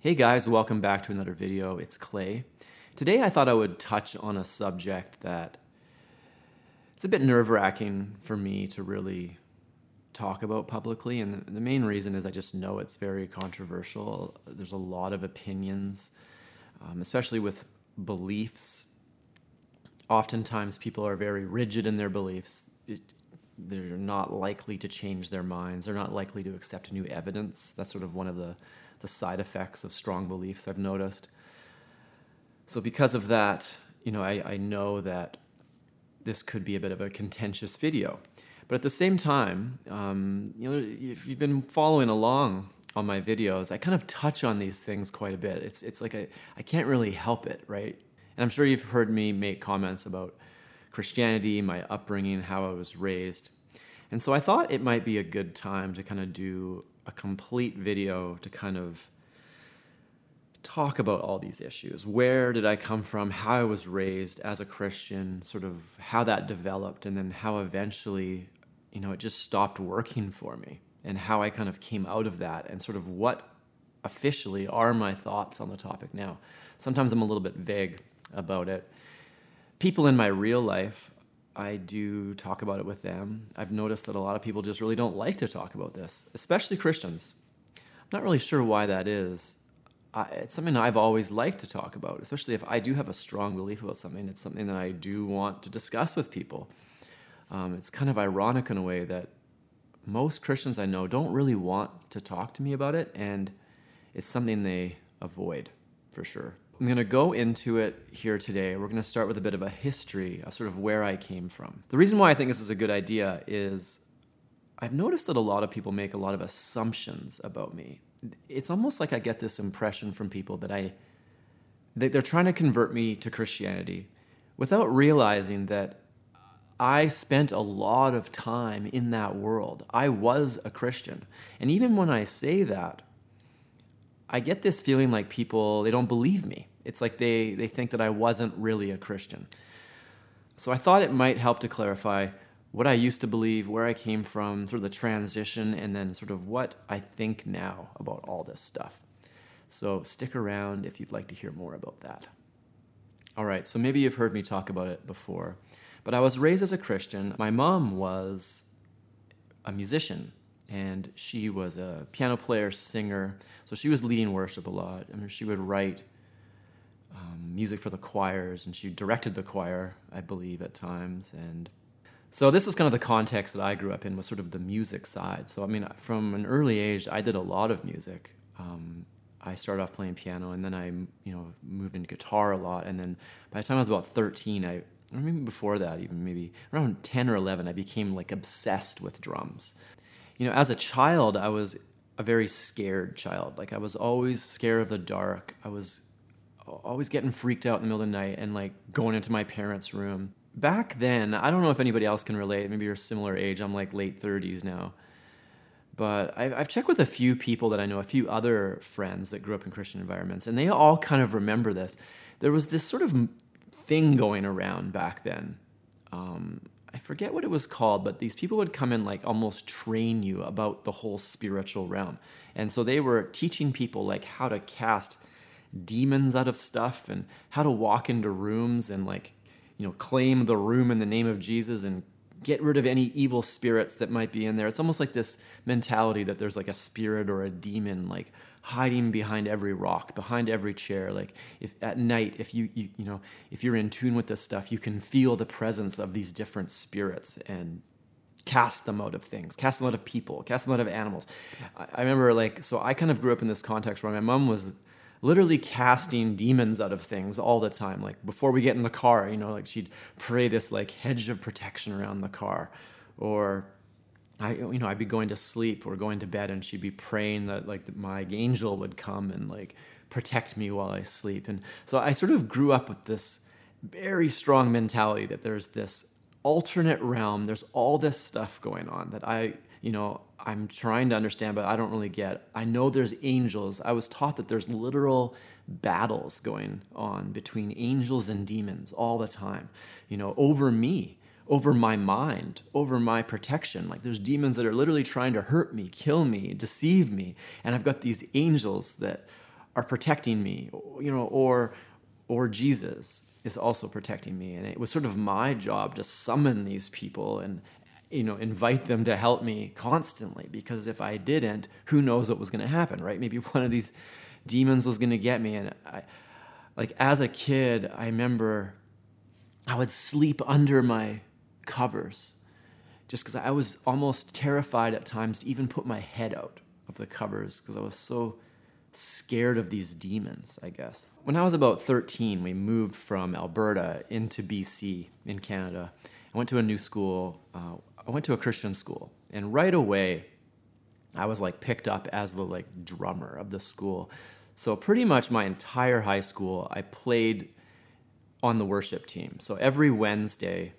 Hey guys, welcome back to another video. It's Clay. Today I thought I would touch on a subject that it's a bit nerve-wracking for me to really talk about publicly and the main reason is I just know it's very controversial. There's a lot of opinions, um, especially with beliefs. Oftentimes people are very rigid in their beliefs. It, they're not likely to change their minds. They're not likely to accept new evidence. That's sort of one of the the side effects of strong beliefs I've noticed. So because of that, you know, I, I know that this could be a bit of a contentious video. But at the same time, um, you know, if you've been following along on my videos, I kind of touch on these things quite a bit. It's, it's like a, I can't really help it, right? And I'm sure you've heard me make comments about Christianity, my upbringing, how I was raised. And so I thought it might be a good time to kind of do a complete video to kind of talk about all these issues. Where did I come from? How I was raised as a Christian, sort of how that developed, and then how eventually, you know, it just stopped working for me, and how I kind of came out of that, and sort of what officially are my thoughts on the topic now. Sometimes I'm a little bit vague about it. People in my real life I do talk about it with them. I've noticed that a lot of people just really don't like to talk about this, especially Christians. I'm not really sure why that is. I, it's something I've always liked to talk about, especially if I do have a strong belief about something. It's something that I do want to discuss with people. Um, it's kind of ironic in a way that most Christians I know don't really want to talk to me about it, and it's something they avoid for sure. I'm going to go into it here today. We're going to start with a bit of a history of sort of where I came from. The reason why I think this is a good idea is I've noticed that a lot of people make a lot of assumptions about me. It's almost like I get this impression from people that I that they're trying to convert me to Christianity without realizing that I spent a lot of time in that world. I was a Christian. And even when I say that, I get this feeling like people they don't believe me. It's like they they think that I wasn't really a Christian. So I thought it might help to clarify what I used to believe, where I came from, sort of the transition, and then sort of what I think now about all this stuff. So stick around if you'd like to hear more about that. All right, so maybe you've heard me talk about it before, but I was raised as a Christian. My mom was a musician and she was a piano player, singer. So she was leading worship a lot. I mean, she would write um, music for the choirs, and she directed the choir, I believe, at times. And so this was kind of the context that I grew up in, was sort of the music side. So I mean, from an early age, I did a lot of music. Um, I started off playing piano, and then I, you know, moved into guitar a lot. And then by the time I was about 13, I or maybe before that, even maybe around 10 or 11, I became like obsessed with drums you know, as a child, I was a very scared child. Like I was always scared of the dark. I was always getting freaked out in the middle of the night and like going into my parents' room. Back then, I don't know if anybody else can relate. Maybe you're a similar age. I'm like late 30s now. But I've checked with a few people that I know, a few other friends that grew up in Christian environments, and they all kind of remember this. There was this sort of thing going around back then. Um, I forget what it was called, but these people would come and like almost train you about the whole spiritual realm. And so they were teaching people like how to cast demons out of stuff and how to walk into rooms and like, you know, claim the room in the name of Jesus and get rid of any evil spirits that might be in there. It's almost like this mentality that there's like a spirit or a demon like hiding behind every rock, behind every chair. Like if at night, if you, you you know, if you're in tune with this stuff, you can feel the presence of these different spirits and cast them out of things, cast them out of people, cast them out of animals. I, I remember like so I kind of grew up in this context where my mom was literally casting demons out of things all the time. Like before we get in the car, you know, like she'd pray this like hedge of protection around the car, or I, you know, I'd be going to sleep or going to bed, and she'd be praying that like my angel would come and like protect me while I sleep. And so I sort of grew up with this very strong mentality that there's this alternate realm. There's all this stuff going on that I, you know, I'm trying to understand, but I don't really get. I know there's angels. I was taught that there's literal battles going on between angels and demons all the time, you know, over me over my mind, over my protection. Like there's demons that are literally trying to hurt me, kill me, deceive me. And I've got these angels that are protecting me, you know, or or Jesus is also protecting me. And it was sort of my job to summon these people and you know invite them to help me constantly because if I didn't, who knows what was going to happen, right? Maybe one of these demons was going to get me and I like as a kid, I remember I would sleep under my covers just because I was almost terrified at times to even put my head out of the covers because I was so scared of these demons, I guess. When I was about 13, we moved from Alberta into BC in Canada. I went to a new school. Uh, I went to a Christian school, and right away, I was like picked up as the like drummer of the school. So pretty much my entire high school, I played on the worship team. So every Wednesday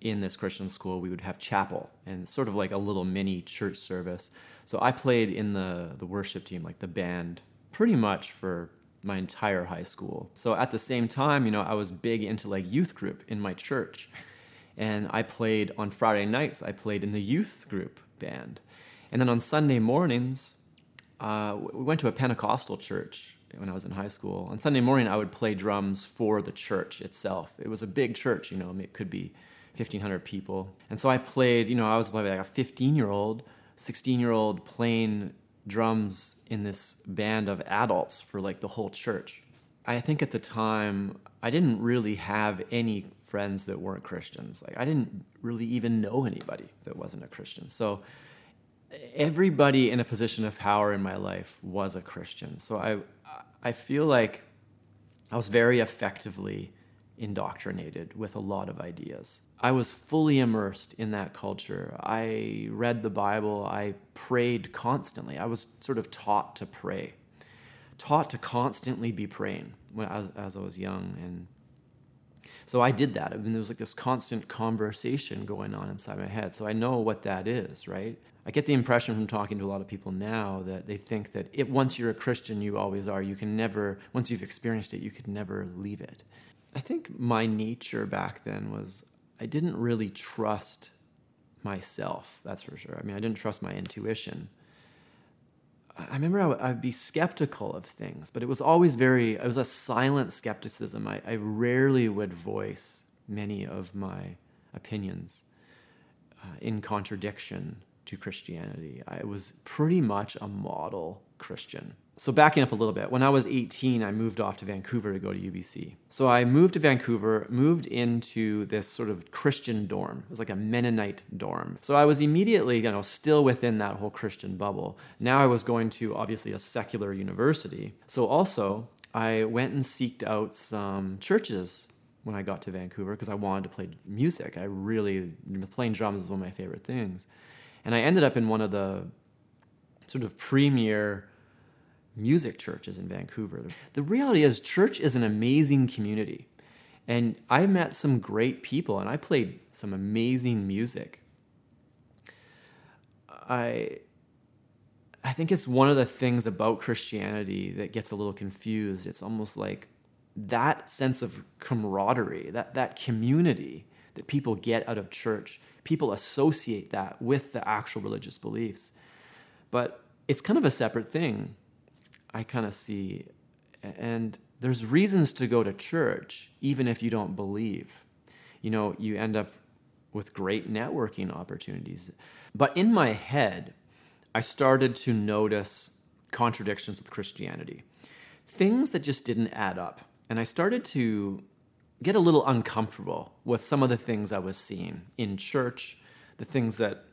in this Christian school, we would have chapel and sort of like a little mini church service. So I played in the, the worship team, like the band, pretty much for my entire high school. So at the same time, you know, I was big into like youth group in my church. And I played on Friday nights, I played in the youth group band. And then on Sunday mornings, uh, we went to a Pentecostal church when I was in high school. On Sunday morning, I would play drums for the church itself. It was a big church, you know, it could be 1,500 people. And so I played, you know, I was probably like a 15 year old, 16 year old playing drums in this band of adults for like the whole church. I think at the time, I didn't really have any friends that weren't Christians. Like, I didn't really even know anybody that wasn't a Christian. So, everybody in a position of power in my life was a Christian. So, I, I feel like I was very effectively indoctrinated with a lot of ideas. I was fully immersed in that culture. I read the Bible, I prayed constantly. I was sort of taught to pray, taught to constantly be praying when, as, as I was young. And so I did that. I mean, there was like this constant conversation going on inside my head. So I know what that is, right? I get the impression from talking to a lot of people now that they think that it, once you're a Christian, you always are. You can never, once you've experienced it, you could never leave it. I think my nature back then was I didn't really trust myself, that's for sure. I mean, I didn't trust my intuition. I remember I would, I'd be skeptical of things, but it was always very, it was a silent skepticism. I, I rarely would voice many of my opinions uh, in contradiction to Christianity. I was pretty much a model Christian. So, backing up a little bit, when I was 18, I moved off to Vancouver to go to UBC. So, I moved to Vancouver, moved into this sort of Christian dorm. It was like a Mennonite dorm. So, I was immediately, you know, still within that whole Christian bubble. Now I was going to obviously a secular university. So, also, I went and seeked out some churches when I got to Vancouver because I wanted to play music. I really, playing drums is one of my favorite things. And I ended up in one of the sort of premier music churches in Vancouver. The reality is, church is an amazing community. And I met some great people and I played some amazing music. I I think it's one of the things about Christianity that gets a little confused. It's almost like that sense of camaraderie, that, that community that people get out of church, people associate that with the actual religious beliefs. But it's kind of a separate thing, I kind of see. And there's reasons to go to church, even if you don't believe. You know, you end up with great networking opportunities. But in my head, I started to notice contradictions with Christianity, things that just didn't add up. And I started to get a little uncomfortable with some of the things I was seeing in church, the things that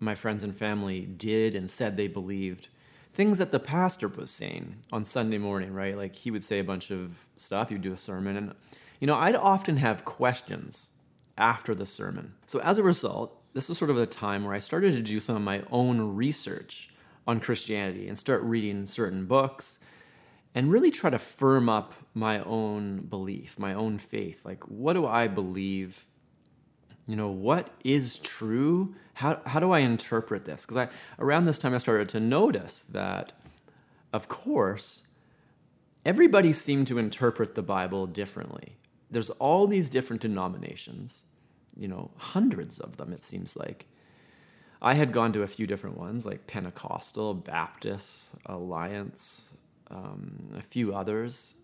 my friends and family did and said they believed, things that the pastor was saying on Sunday morning, right? Like he would say a bunch of stuff, he'd do a sermon, and you know, I'd often have questions after the sermon. So as a result, this was sort of the time where I started to do some of my own research on Christianity and start reading certain books and really try to firm up my own belief, my own faith. Like, what do I believe? You know, what is true? How, how do I interpret this? Because I around this time I started to notice that, of course, everybody seemed to interpret the Bible differently. There's all these different denominations, you know, hundreds of them, it seems like. I had gone to a few different ones, like Pentecostal, Baptist, Alliance, um, a few others.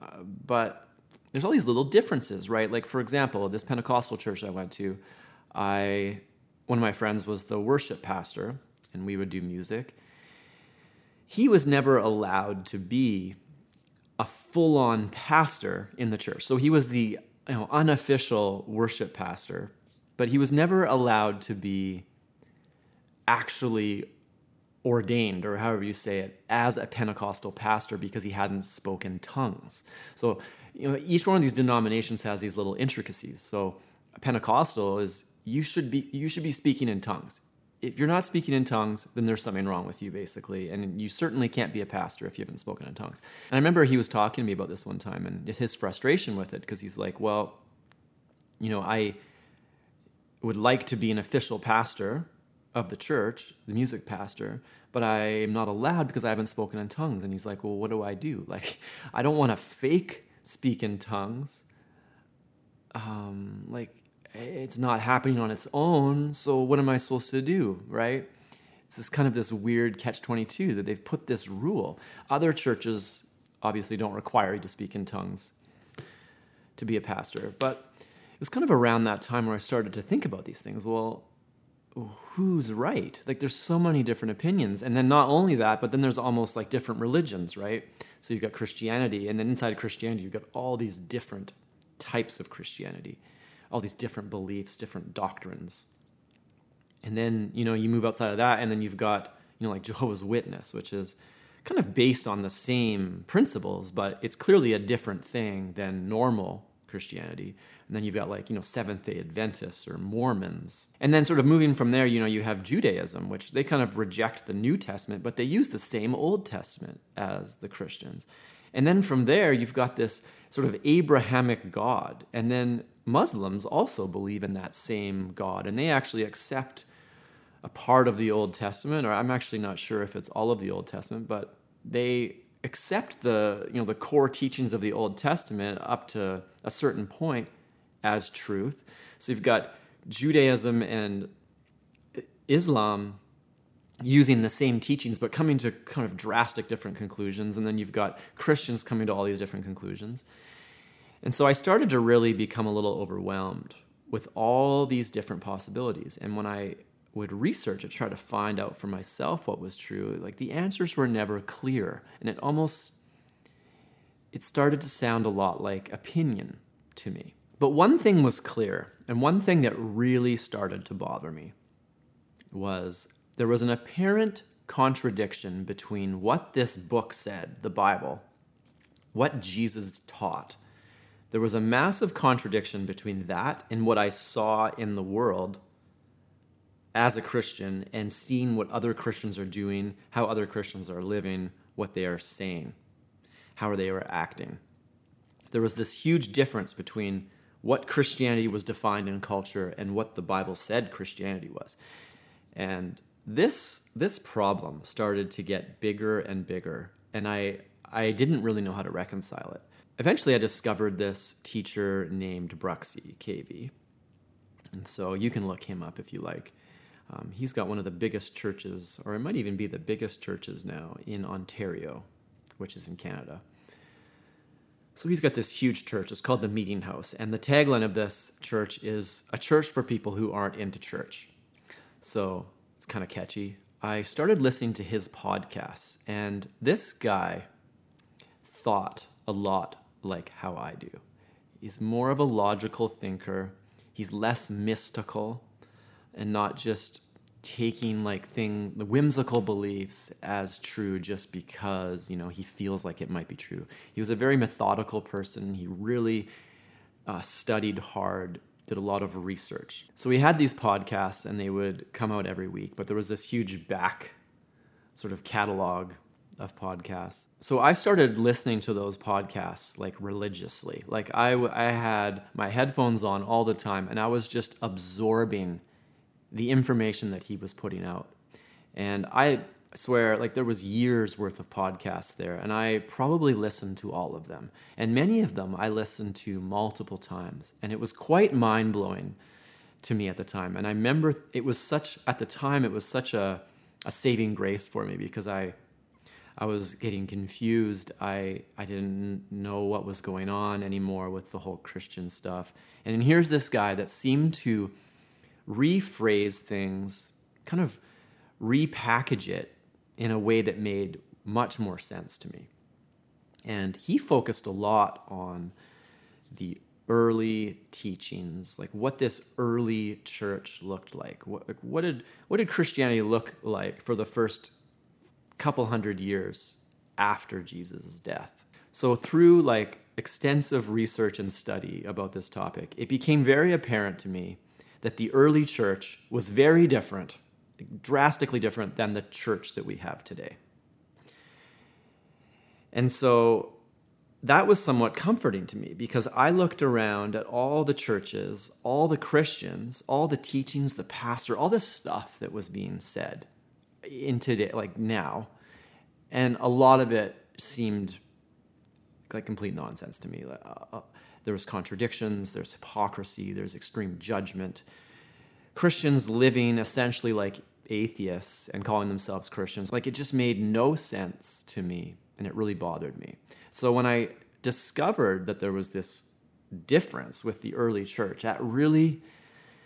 Uh, but there's all these little differences, right? Like, for example, this Pentecostal church I went to, I one of my friends was the worship pastor, and we would do music. He was never allowed to be a full-on pastor in the church. So he was the you know, unofficial worship pastor, but he was never allowed to be actually ordained, or however you say it, as a Pentecostal pastor because he hadn't spoken tongues. So, you know, each one of these denominations has these little intricacies. So, Pentecostal is you should be you should be speaking in tongues. If you're not speaking in tongues, then there's something wrong with you, basically. And you certainly can't be a pastor if you haven't spoken in tongues. And I remember he was talking to me about this one time and his frustration with it because he's like, well, you know, I would like to be an official pastor of the church, the music pastor, but I'm not allowed because I haven't spoken in tongues. And he's like, well, what do I do? Like, I don't want to fake speak in tongues. Um, like, it's not happening on its own. So what am I supposed to do, right? It's this kind of this weird catch 22 that they've put this rule. Other churches obviously don't require you to speak in tongues to be a pastor, but it was kind of around that time where I started to think about these things. Well, who's right? Like there's so many different opinions. And then not only that, but then there's almost like different religions, right? So you've got Christianity, and then inside Christianity, you've got all these different types of Christianity all these different beliefs, different doctrines. And then, you know, you move outside of that, and then you've got, you know, like Jehovah's Witness, which is kind of based on the same principles, but it's clearly a different thing than normal Christianity. And then you've got like, you know, Seventh day Adventists or Mormons. And then sort of moving from there, you know, you have Judaism, which they kind of reject the New Testament, but they use the same Old Testament as the Christians. And then from there, you've got this sort of Abrahamic God. And then Muslims also believe in that same God, and they actually accept a part of the Old Testament, or I'm actually not sure if it's all of the Old Testament, but they accept the you know the core teachings of the Old Testament up to a certain point as truth. So you've got Judaism and Islam using the same teachings but coming to kind of drastic different conclusions and then you've got Christians coming to all these different conclusions. And so I started to really become a little overwhelmed with all these different possibilities. And when I would research it, try to find out for myself what was true, like the answers were never clear. And it almost it started to sound a lot like opinion to me. But one thing was clear, and one thing that really started to bother me was there was an apparent contradiction between what this book said, the Bible, what Jesus taught, there was a massive contradiction between that and what I saw in the world as a Christian and seeing what other Christians are doing, how other Christians are living, what they are saying, how they are acting. There was this huge difference between what Christianity was defined in culture and what the Bible said Christianity was. And this this problem started to get bigger and bigger and I I didn't really know how to reconcile it eventually I discovered this teacher named Bruxy Cavey. And so you can look him up if you like. Um, he's got one of the biggest churches, or it might even be the biggest churches now in Ontario, which is in Canada. So he's got this huge church. It's called the Meeting House. And the tagline of this church is a church for people who aren't into church. So it's kind of catchy. I started listening to his podcasts, and this guy thought a lot like how I do. He's more of a logical thinker. He's less mystical and not just taking like thing the whimsical beliefs as true just because you know he feels like it might be true he was a very methodical person he really uh, studied hard did a lot of research so we had these podcasts and they would come out every week but there was this huge back sort of catalog of podcasts. So I started listening to those podcasts like religiously. Like I, I had my headphones on all the time and I was just absorbing the information that he was putting out. And I swear, like there was years worth of podcasts there, and I probably listened to all of them. And many of them I listened to multiple times, and it was quite mind blowing to me at the time. And I remember it was such at the time it was such a a saving grace for me because I I was getting confused. I, I didn't know what was going on anymore with the whole Christian stuff. And here's this guy that seemed to rephrase things, kind of repackage it in a way that made much more sense to me. And he focused a lot on the early teachings, like what this early church looked like. What, like what did what did Christianity look like for the first couple hundred years after Jesus' death? So through like extensive research and study about this topic, it became very apparent to me that the early church was very different, drastically different than the church that we have today. And so that was somewhat comforting to me because I looked around at all the churches, all the Christians, all the teachings, the pastor, all this stuff that was being said in today, like now. And a lot of it seemed like complete nonsense to me. Uh, uh, There was contradictions, there's hypocrisy, there's extreme judgment. Christians living essentially like atheists and calling themselves Christians, like it just made no sense to me and it really bothered me. So when I discovered that there was this difference with the early church, that really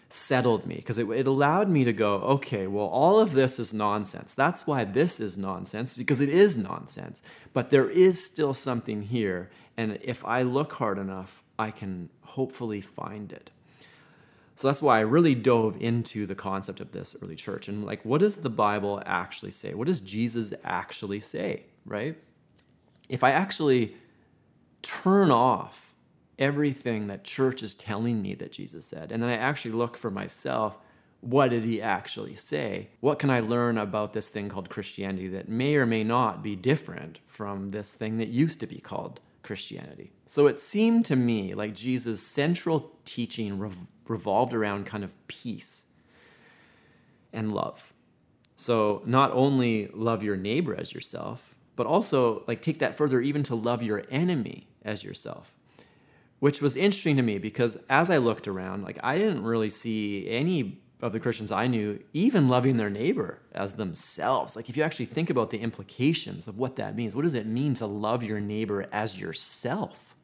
settled me because it, it allowed me to go, okay, well, all of this is nonsense. That's why this is nonsense, because it is nonsense. But there is still something here. And if I look hard enough, I can hopefully find it. So that's why I really dove into the concept of this early church and like, what does the Bible actually say? What does Jesus actually say, right? if I actually turn off everything that church is telling me that Jesus said, and then I actually look for myself, what did he actually say? What can I learn about this thing called Christianity that may or may not be different from this thing that used to be called Christianity? So it seemed to me like Jesus' central teaching rev- revolved around kind of peace and love. So not only love your neighbor as yourself, but also like take that further even to love your enemy as yourself which was interesting to me because as i looked around like i didn't really see any of the christians i knew even loving their neighbor as themselves like if you actually think about the implications of what that means what does it mean to love your neighbor as yourself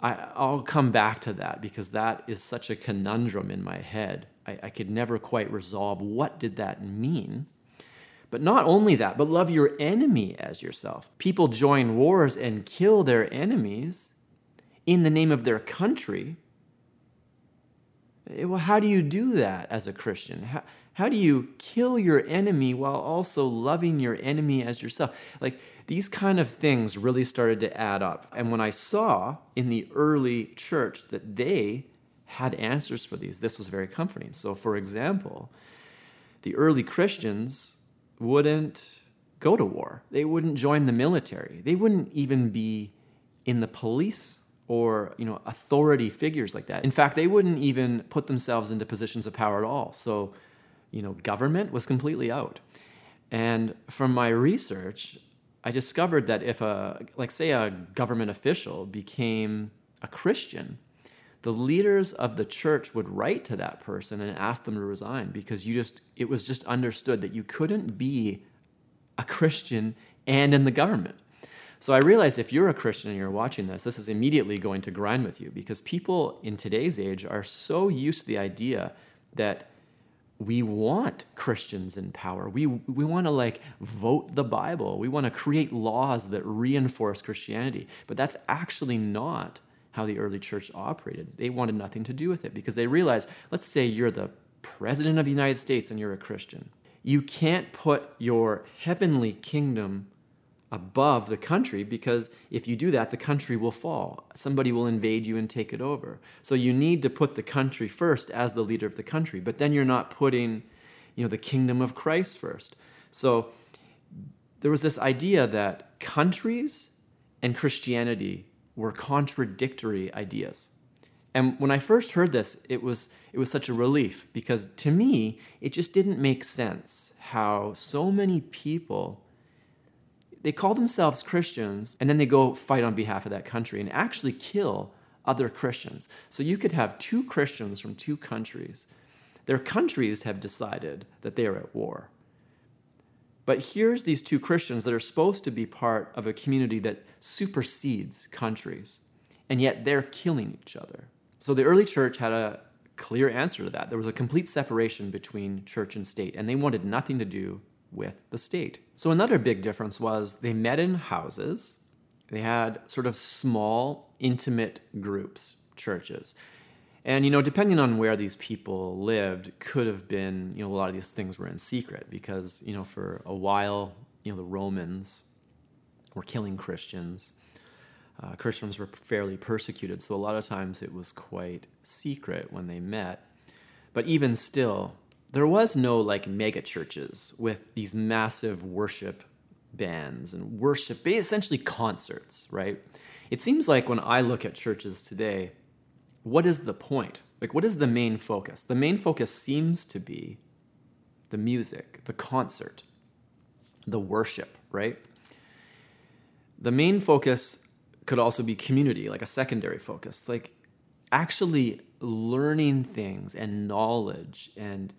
I, i'll come back to that because that is such a conundrum in my head I, I could never quite resolve what did that mean but not only that, but love your enemy as yourself. People join wars and kill their enemies in the name of their country. Eh, well, how do you do that as a Christian? How, how do you kill your enemy while also loving your enemy as yourself? Like these kind of things really started to add up. And when I saw in the early church that they had answers for these, this was very comforting. So, for example, the early Christians wouldn't go to war. They wouldn't join the military. They wouldn't even be in the police or you know authority figures like that. In fact, they wouldn't even put themselves into positions of power at all. So, you know, government was completely out. And from my research, I discovered that if a like say a government official became a Christian, the leaders of the church would write to that person and ask them to resign because you just it was just understood that you couldn't be a Christian and in the government. So I realize if you're a Christian and you're watching this, this is immediately going to grind with you because people in today's age are so used to the idea that we want Christians in power. We, we want to like vote the Bible. We want to create laws that reinforce Christianity. But that's actually not how the early church operated. They wanted nothing to do with it because they realized, let's say you're the president of the United States and you're a Christian. You can't put your heavenly kingdom above the country because if you do that, the country will fall. Somebody will invade you and take it over. So you need to put the country first as the leader of the country, but then you're not putting, you know, the kingdom of Christ first. So there was this idea that countries and Christianity were contradictory ideas. And when I first heard this, it was, it was such a relief because to me, it just didn't make sense how so many people they call themselves Christians and then they go fight on behalf of that country and actually kill other Christians. So you could have two Christians from two countries. Their countries have decided that they are at war But here's these two Christians that are supposed to be part of a community that supersedes countries, and yet they're killing each other. So the early church had a clear answer to that. There was a complete separation between church and state, and they wanted nothing to do with the state. So another big difference was they met in houses. They had sort of small, intimate groups, churches. And you know, depending on where these people lived, could have been you know a lot of these things were in secret because you know for a while you know the Romans were killing Christians. Uh, Christians were fairly persecuted, so a lot of times it was quite secret when they met. But even still, there was no like mega churches with these massive worship bands and worship, essentially concerts, right? It seems like when I look at churches today, what is the point? Like, what is the main focus? The main focus seems to be the music, the concert, the worship, right? The main focus could also be community, like a secondary focus, like actually learning things and knowledge and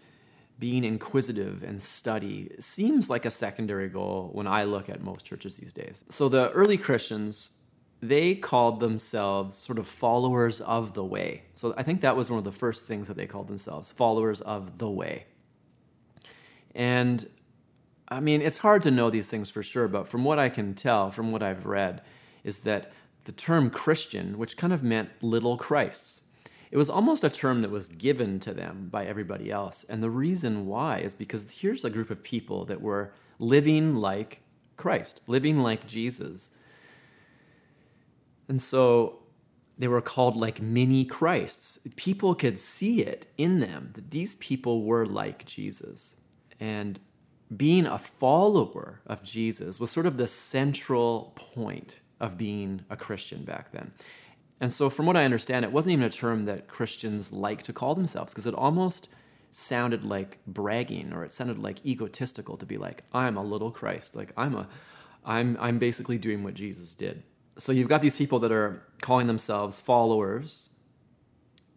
being inquisitive and study seems like a secondary goal when I look at most churches these days. So the early Christians they called themselves sort of followers of the way. So I think that was one of the first things that they called themselves followers of the way. And I mean, it's hard to know these things for sure, but from what I can tell, from what I've read, is that the term Christian, which kind of meant little Christs, it was almost a term that was given to them by everybody else. And the reason why is because here's a group of people that were living like Christ, living like Jesus and so they were called like mini Christs. People could see it in them that these people were like Jesus. And being a follower of Jesus was sort of the central point of being a Christian back then. And so, from what I understand, it wasn't even a term that Christians like to call themselves because it almost sounded like bragging or it sounded like egotistical to be like, I'm a little Christ. Like, I'm a, I'm, I'm basically doing what Jesus did so you've got these people that are calling themselves followers,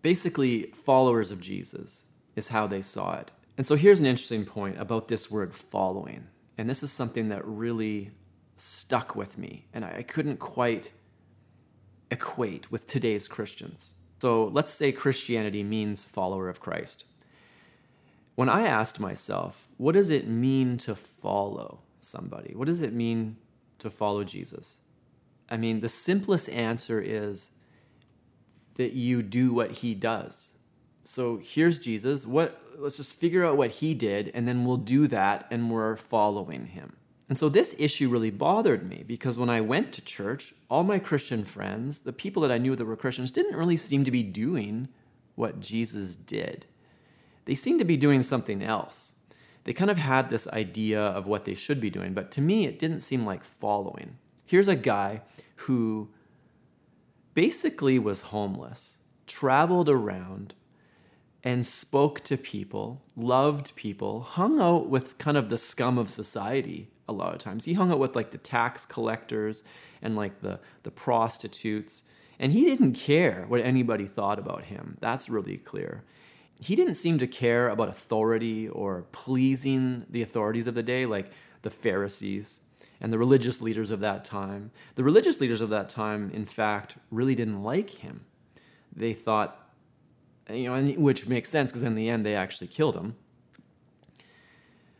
basically followers of Jesus is how they saw it. And so here's an interesting point about this word following. And this is something that really stuck with me, and I couldn't quite equate with today's Christians. So let's say Christianity means follower of Christ. When I asked myself, what does it mean to follow somebody? What does it mean to follow Jesus? I mean, the simplest answer is that you do what he does. So here's Jesus. What let's just figure out what he did and then we'll do that and we're following him. And so this issue really bothered me because when I went to church, all my Christian friends, the people that I knew that were Christians, didn't really seem to be doing what Jesus did. They seemed to be doing something else. They kind of had this idea of what they should be doing, but to me, it didn't seem like following. Here's a guy who basically was homeless, traveled around, and spoke to people, loved people, hung out with kind of the scum of society a lot of times. He hung out with like the tax collectors and like the, the prostitutes, and he didn't care what anybody thought about him. That's really clear. He didn't seem to care about authority or pleasing the authorities of the day, like the Pharisees and the religious leaders of that time. The religious leaders of that time, in fact, really didn't like him. They thought, you know, which makes sense because in the end they actually killed him.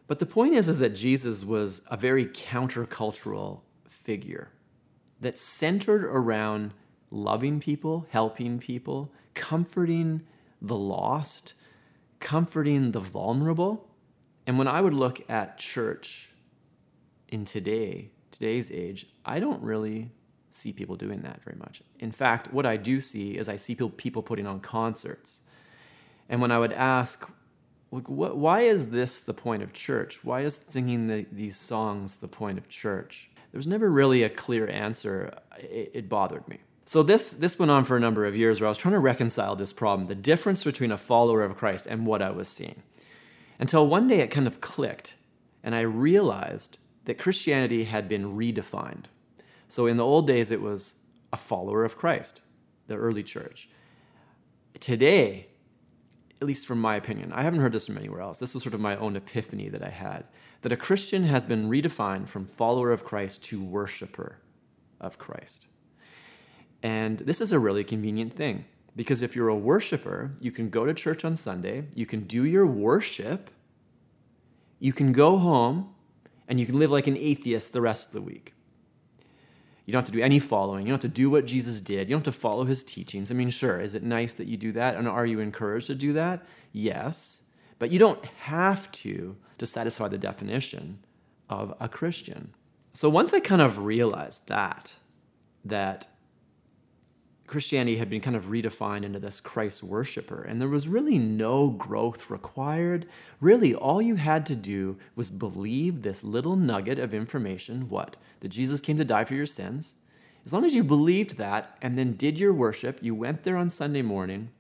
But the point is, is that Jesus was a very countercultural figure that centered around loving people, helping people, comforting the lost, comforting the vulnerable. And when I would look at church in today, today's age, I don't really see people doing that very much. In fact, what I do see is I see people putting on concerts. And when I would ask, why is this the point of church? Why is singing the, these songs the point of church? There was never really a clear answer. It, it bothered me. So this this went on for a number of years where I was trying to reconcile this problem, the difference between a follower of Christ and what I was seeing. Until one day it kind of clicked and I realized that Christianity had been redefined. So in the old days, it was a follower of Christ, the early church. Today, at least from my opinion, I haven't heard this from anywhere else. This was sort of my own epiphany that I had that a Christian has been redefined from follower of Christ to worshiper of Christ. And this is a really convenient thing because if you're a worshiper, you can go to church on Sunday, you can do your worship, you can go home, and you can live like an atheist the rest of the week. You don't have to do any following. You don't have to do what Jesus did. You don't have to follow his teachings. I mean, sure, is it nice that you do that? And are you encouraged to do that? Yes. But you don't have to to satisfy the definition of a Christian. So once I kind of realized that, that Christianity had been kind of redefined into this Christ worshiper, and there was really no growth required. Really, all you had to do was believe this little nugget of information what? That Jesus came to die for your sins. As long as you believed that and then did your worship, you went there on Sunday morning,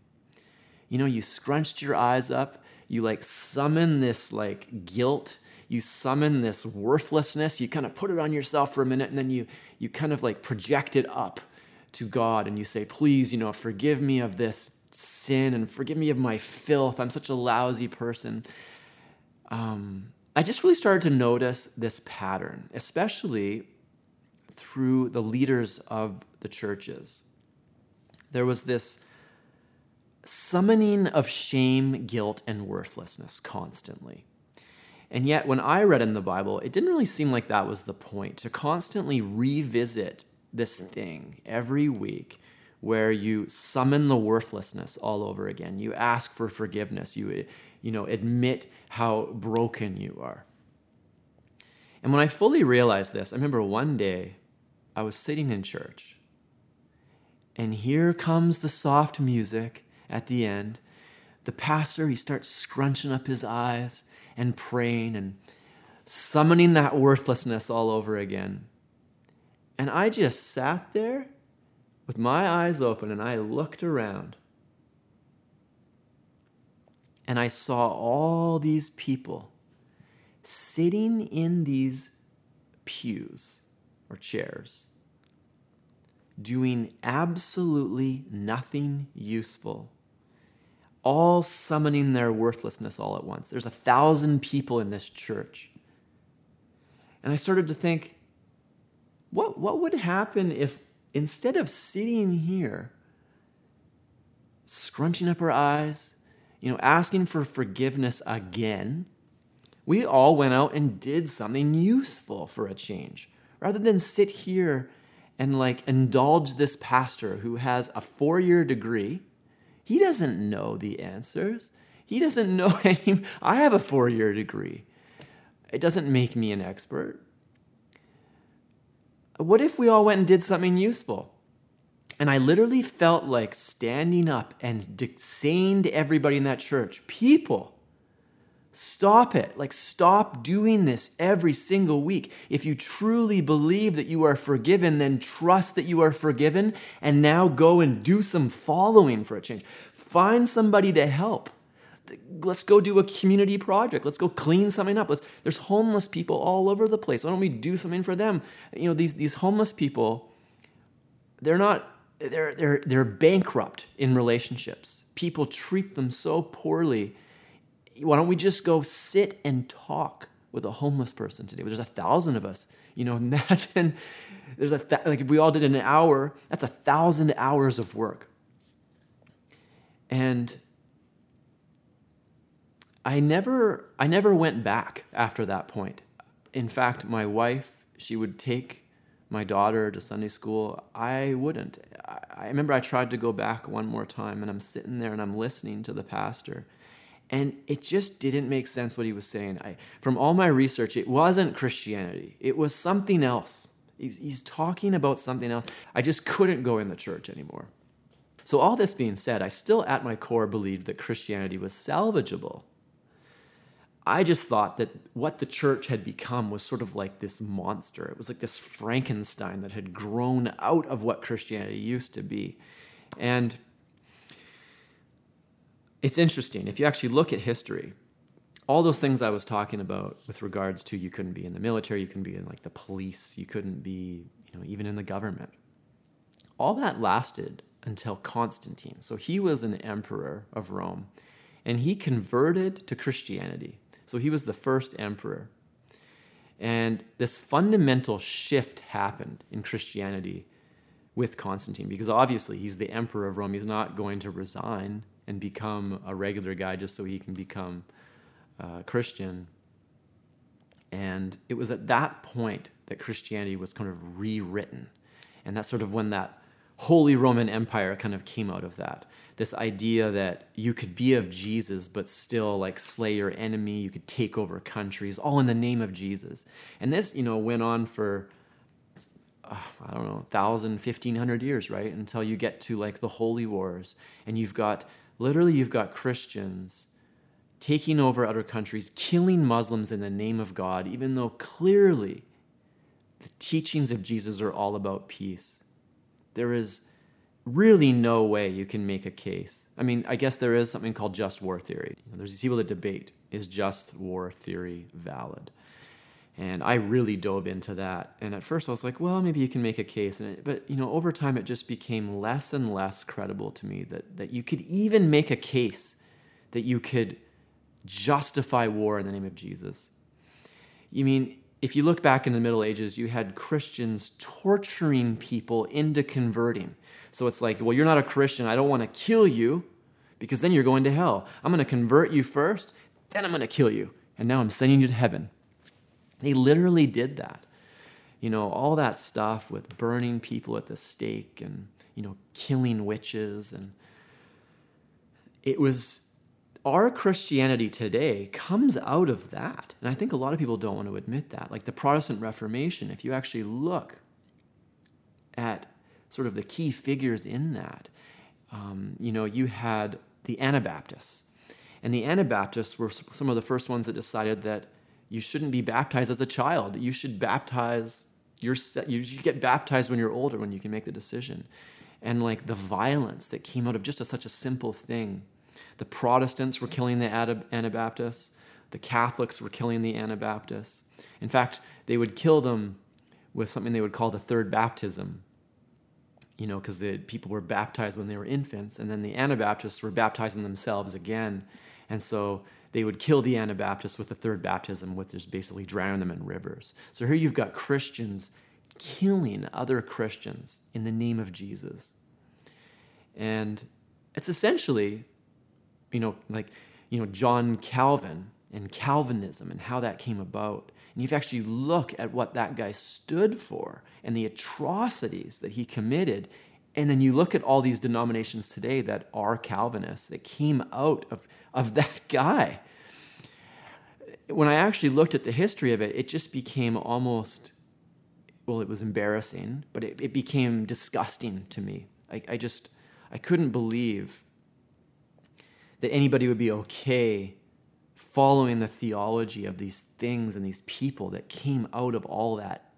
you know, you scrunched your eyes up, you like summon this like guilt you summon this worthlessness you kind of put it on yourself for a minute and then you you kind of like project it up to God and you say, please, you know, forgive me of this sin and forgive me of my filth. I'm such a lousy person. Um, I just really started to notice this pattern, especially through the leaders of the churches. There was this summoning of shame, guilt, and worthlessness constantly. And yet, when I read in the Bible, it didn't really seem like that was the point to constantly revisit this thing every week where you summon the worthlessness all over again. You ask for forgiveness. You, you know, admit how broken you are. And when I fully realized this, I remember one day I was sitting in church, and here comes the soft music at the end. The pastor, he starts scrunching up his eyes and praying and summoning that worthlessness all over again. And I just sat there with my eyes open and I looked around. And I saw all these people sitting in these pews or chairs doing absolutely nothing useful, all summoning their worthlessness all at once. There's a thousand people in this church. And I started to think, what, what would happen if instead of sitting here, scrunching up our eyes, you know, asking for forgiveness again, we all went out and did something useful for a change rather than sit here and like indulge this pastor who has a four year degree. He doesn't know the answers. He doesn't know any. I have a four year degree. It doesn't make me an expert. What if we all went and did something useful? And I literally felt like standing up and saying to everybody in that church, people, stop it. Like, stop doing this every single week. If you truly believe that you are forgiven, then trust that you are forgiven and now go and do some following for a change. Find somebody to help let's go do a community project. Let's go clean something up. Let's, there's homeless people all over the place. Why don't we do something for them? You know, these, these homeless people, they're not, they're, they're, they're bankrupt in relationships. People treat them so poorly. Why don't we just go sit and talk with a homeless person today? There's a thousand of us. You know, imagine there's a, th- like if we all did an hour, that's a thousand hours of work. And I never I never went back after that point. In fact, my wife, she would take my daughter to Sunday school. I wouldn't. I, remember I tried to go back one more time and I'm sitting there and I'm listening to the pastor. And it just didn't make sense what he was saying. I, from all my research, it wasn't Christianity. It was something else. He's, he's talking about something else. I just couldn't go in the church anymore. So, all this being said, I still at my core believed that Christianity was salvageable. I just thought that what the church had become was sort of like this monster. It was like this Frankenstein that had grown out of what Christianity used to be. And it's interesting. If you actually look at history, all those things I was talking about with regards to you couldn't be in the military, you couldn't be in like the police, you couldn't be, you know, even in the government. All that lasted until Constantine. So he was an emperor of Rome and he converted to Christianity. So he was the first emperor. And this fundamental shift happened in Christianity with Constantine because obviously he's the emperor of Rome. He's not going to resign and become a regular guy just so he can become uh, Christian. And it was at that point that Christianity was kind of rewritten. And that's sort of when that Holy Roman Empire kind of came out of that. This idea that you could be of Jesus, but still like slay your enemy, you could take over countries, all in the name of Jesus. And this, you know, went on for, uh, I don't know, 1,000, 1,500 years, right? Until you get to like the Holy Wars. And you've got, literally, you've got Christians taking over other countries, killing Muslims in the name of God, even though clearly the teachings of Jesus are all about peace. There is really no way you can make a case. I mean, I guess there is something called just war theory. There's these people that debate is just war theory valid? And I really dove into that. And at first I was like, well, maybe you can make a case. And it, but, you know, over time it just became less and less credible to me that, that you could even make a case that you could justify war in the name of Jesus. You mean, if you look back in the Middle Ages, you had Christians torturing people into converting. So it's like, well, you're not a Christian. I don't want to kill you because then you're going to hell. I'm going to convert you first, then I'm going to kill you. And now I'm sending you to heaven. They literally did that. You know, all that stuff with burning people at the stake and, you know, killing witches. And it was our Christianity today comes out of that. And I think a lot of people don't want to admit that. Like the Protestant Reformation, if you actually look at sort of the key figures in that, um, you know, you had the Anabaptists. And the Anabaptists were some of the first ones that decided that you shouldn't be baptized as a child. You should baptize, your, you should get baptized when you're older, when you can make the decision. And like the violence that came out of just a, such a simple thing the Protestants were killing the Anabaptists. The Catholics were killing the Anabaptists. In fact, they would kill them with something they would call the third baptism. You know, because the people were baptized when they were infants, and then the Anabaptists were baptizing themselves again. And so they would kill the Anabaptists with the third baptism, which is basically drowning them in rivers. So here you've got Christians killing other Christians in the name of Jesus. And it's essentially you know, like, you know, John Calvin and Calvinism and how that came about. And you actually look at what that guy stood for and the atrocities that he committed. And then you look at all these denominations today that are Calvinists that came out of, of that guy. When I actually looked at the history of it, it just became almost, well, it was embarrassing, but it, it became disgusting to me. I, I just, I couldn't believe that anybody would be okay following the theology of these things and these people that came out of all that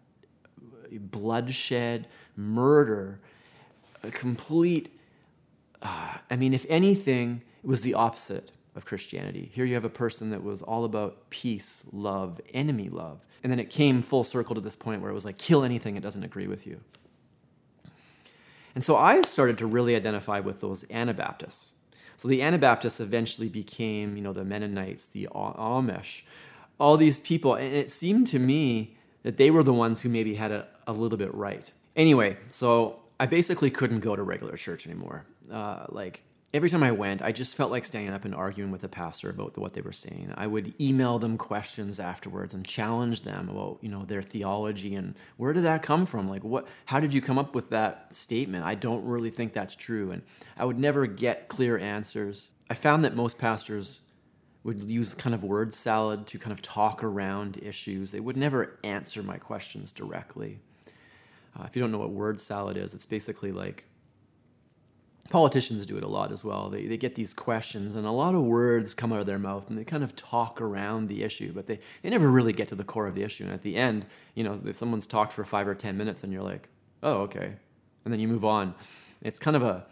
bloodshed, murder, a complete. Uh, I mean, if anything, it was the opposite of Christianity. Here you have a person that was all about peace, love, enemy love. And then it came full circle to this point where it was like, kill anything that doesn't agree with you. And so I started to really identify with those Anabaptists. So the Anabaptists eventually became, you know, the Mennonites, the Amish, all these people. And it seemed to me that they were the ones who maybe had a, a little bit right. Anyway, so I basically couldn't go to regular church anymore. Uh, like, every time I went, I just felt like standing up and arguing with the pastor about what they were saying. I would email them questions afterwards and challenge them about, you know, their theology and where did that come from? Like what how did you come up with that statement? I don't really think that's true and I would never get clear answers. I found that most pastors would use kind of word salad to kind of talk around issues. They would never answer my questions directly. Uh, if you don't know what word salad is, it's basically like politicians do it a lot as well. They, they get these questions and a lot of words come out of their mouth and they kind of talk around the issue, but they, they never really get to the core of the issue. And at the end, you know, if someone's talked for five or 10 minutes and you're like, oh, okay. And then you move on. It's kind of a,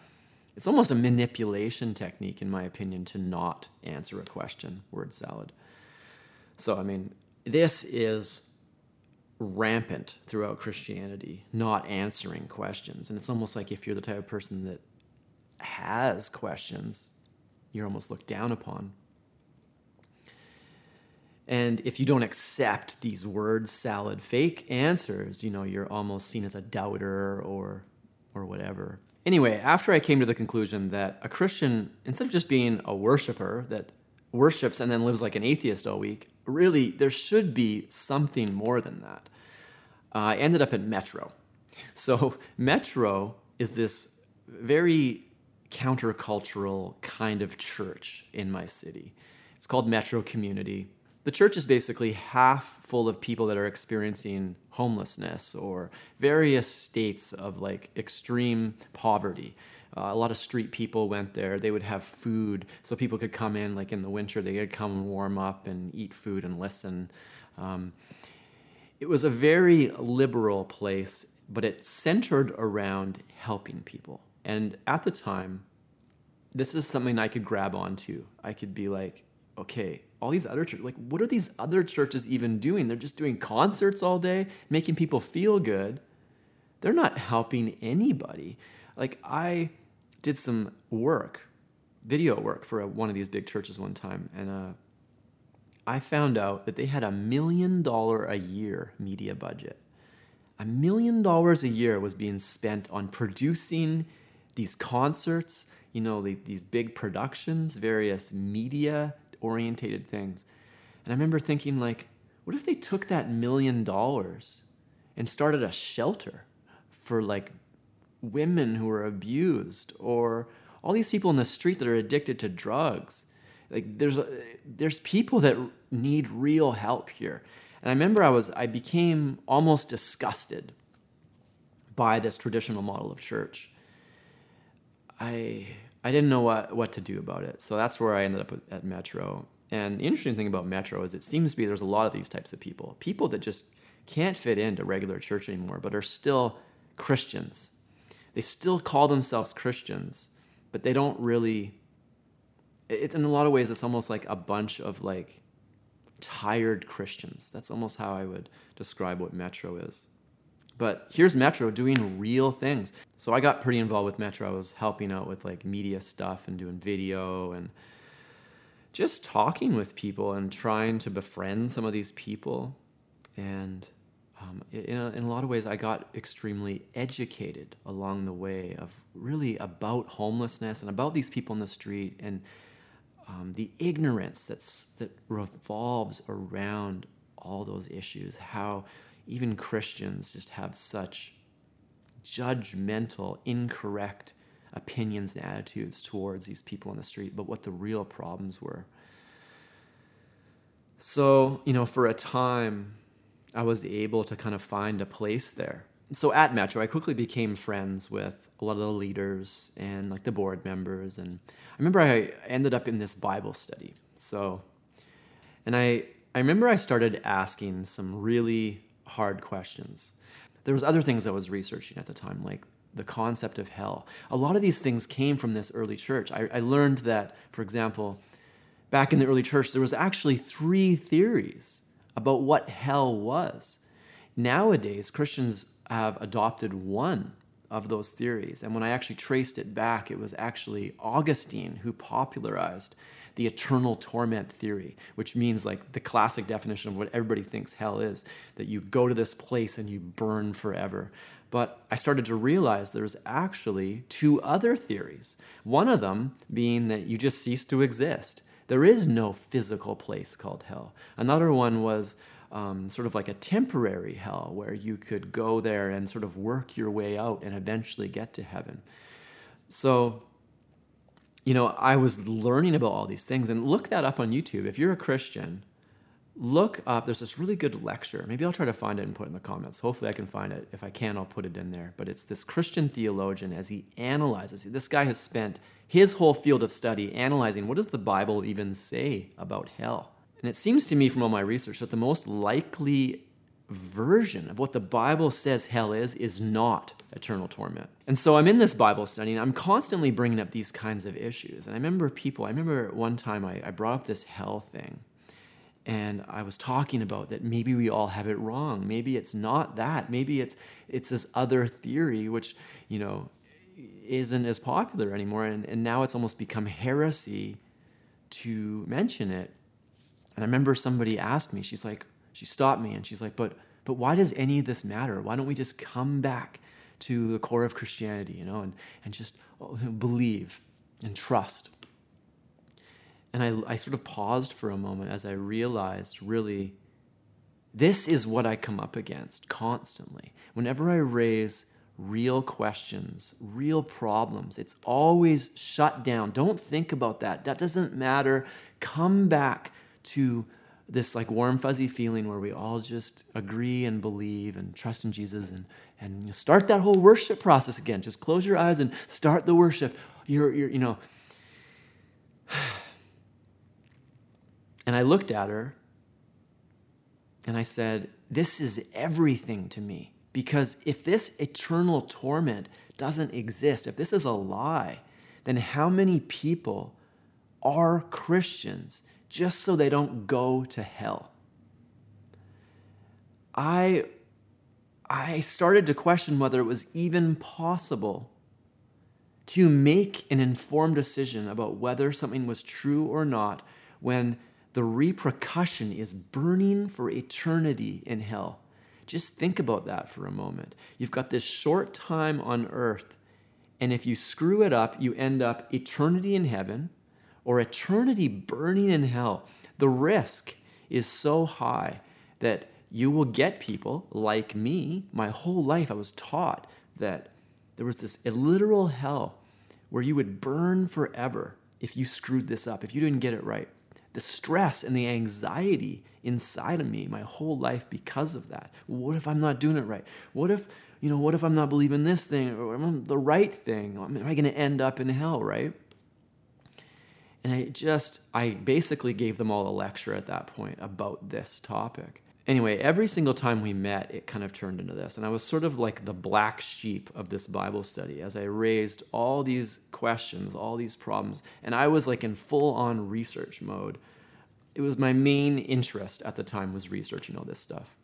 it's almost a manipulation technique, in my opinion, to not answer a question, word salad. So, I mean, this is rampant throughout Christianity, not answering questions. And it's almost like if you're the type of person that has questions, you're almost looked down upon. And if you don't accept these word salad fake answers, you know, you're almost seen as a doubter or or whatever. Anyway, after I came to the conclusion that a Christian, instead of just being a worshiper that worships and then lives like an atheist all week, really there should be something more than that. Uh, I ended up at Metro. So Metro is this very countercultural kind of church in my city. It's called Metro Community the church is basically half full of people that are experiencing homelessness or various states of like extreme poverty. Uh, a lot of street people went there. They would have food, so people could come in, like in the winter, they could come and warm up and eat food and listen. Um, it was a very liberal place, but it centered around helping people. And at the time, this is something I could grab onto. I could be like, okay, all these other churches, like, what are these other churches even doing? They're just doing concerts all day, making people feel good. They're not helping anybody. Like, I did some work, video work for a, one of these big churches one time, and uh, I found out that they had a million dollar a year media budget. A million dollars a year was being spent on producing these concerts, you know, these big productions, various media orientated things. And I remember thinking, like, what if they took that million dollars and started a shelter for like women who are abused or all these people in the street that are addicted to drugs? Like, there's there's people that need real help here. And I remember I was I became almost disgusted by this traditional model of church. I I didn't know what, what to do about it. So that's where I ended up at Metro. And the interesting thing about Metro is it seems to be there's a lot of these types of people. People that just can't fit into regular church anymore, but are still Christians. They still call themselves Christians, but they don't really. It's in a lot of ways, it's almost like a bunch of like tired Christians. That's almost how I would describe what Metro is. But here's Metro doing real things. So I got pretty involved with Metro. I was helping out with like media stuff and doing video and just talking with people and trying to befriend some of these people. And um, in, a, in a lot of ways, I got extremely educated along the way of really about homelessness and about these people in the street and um, the ignorance that's, that revolves around all those issues. How even Christians just have such judgmental, incorrect opinions and attitudes towards these people on the street, but what the real problems were. So, you know, for a time, I was able to kind of find a place there. So at Metro, I quickly became friends with a lot of the leaders and like the board members. And I remember I ended up in this Bible study. So, and I, I remember I started asking some really hard questions. There was other things I was researching at the time, like the concept of hell. A lot of these things came from this early church. I, I learned that, for example, back in the early church, there was actually three theories about what hell was. Nowadays, Christians have adopted one of those theories. And when I actually traced it back, it was actually Augustine who popularized the eternal torment theory, which means like the classic definition of what everybody thinks hell is that you go to this place and you burn forever. But I started to realize there's actually two other theories. One of them being that you just cease to exist. There is no physical place called hell. Another one was um, sort of like a temporary hell where you could go there and sort of work your way out and eventually get to heaven. So you know, I was learning about all these things and look that up on YouTube. If you're a Christian, look up, there's this really good lecture. Maybe I'll try to find it and put it in the comments. Hopefully, I can find it. If I can, I'll put it in there. But it's this Christian theologian as he analyzes. This guy has spent his whole field of study analyzing what does the Bible even say about hell? And it seems to me from all my research that the most likely version of what the Bible says hell is is not eternal torment. And so I'm in this Bible study and I'm constantly bringing up these kinds of issues. And I remember people, I remember one time I, I brought up this hell thing and I was talking about that maybe we all have it wrong. Maybe it's not that. Maybe it's it's this other theory which, you know, isn't as popular anymore and, and now it's almost become heresy to mention it. And I remember somebody asked me, she's like, she stopped me and she's like, but but why does any of this matter? Why don't we just come back to the core of Christianity, you know, and, and just oh, believe and trust? And I, I sort of paused for a moment as I realized really this is what I come up against constantly. Whenever I raise real questions, real problems, it's always shut down. Don't think about that. That doesn't matter. Come back to this like warm fuzzy feeling where we all just agree and believe and trust in Jesus and and you start that whole worship process again. Just close your eyes and start the worship. You're, you're you know. And I looked at her and I said, This is everything to me. Because if this eternal torment doesn't exist, if this is a lie, then how many people are Christians just so they don't go to hell? I, I started to question whether it was even possible to make an informed decision about whether something was true or not when the repercussion is burning for eternity in hell. Just think about that for a moment. You've got this short time on earth, and if you screw it up, you end up eternity in heaven or eternity burning in hell. The risk is so high that you will get people like me. My whole life, I was taught that there was this literal hell where you would burn forever if you screwed this up, if you didn't get it right the stress and the anxiety inside of me my whole life because of that. What if I'm not doing it right? What if, you know, what if I'm not believing this thing or the right thing? Am I going to end up in hell, right? And I just, I basically gave them all a lecture at that point about this topic. Anyway, every single time we met, it kind of turned into this. And I was sort of like the black sheep of this Bible study as I raised all these questions, all these problems. And I was like in full on research mode. It was my main interest at the time was researching all this stuff.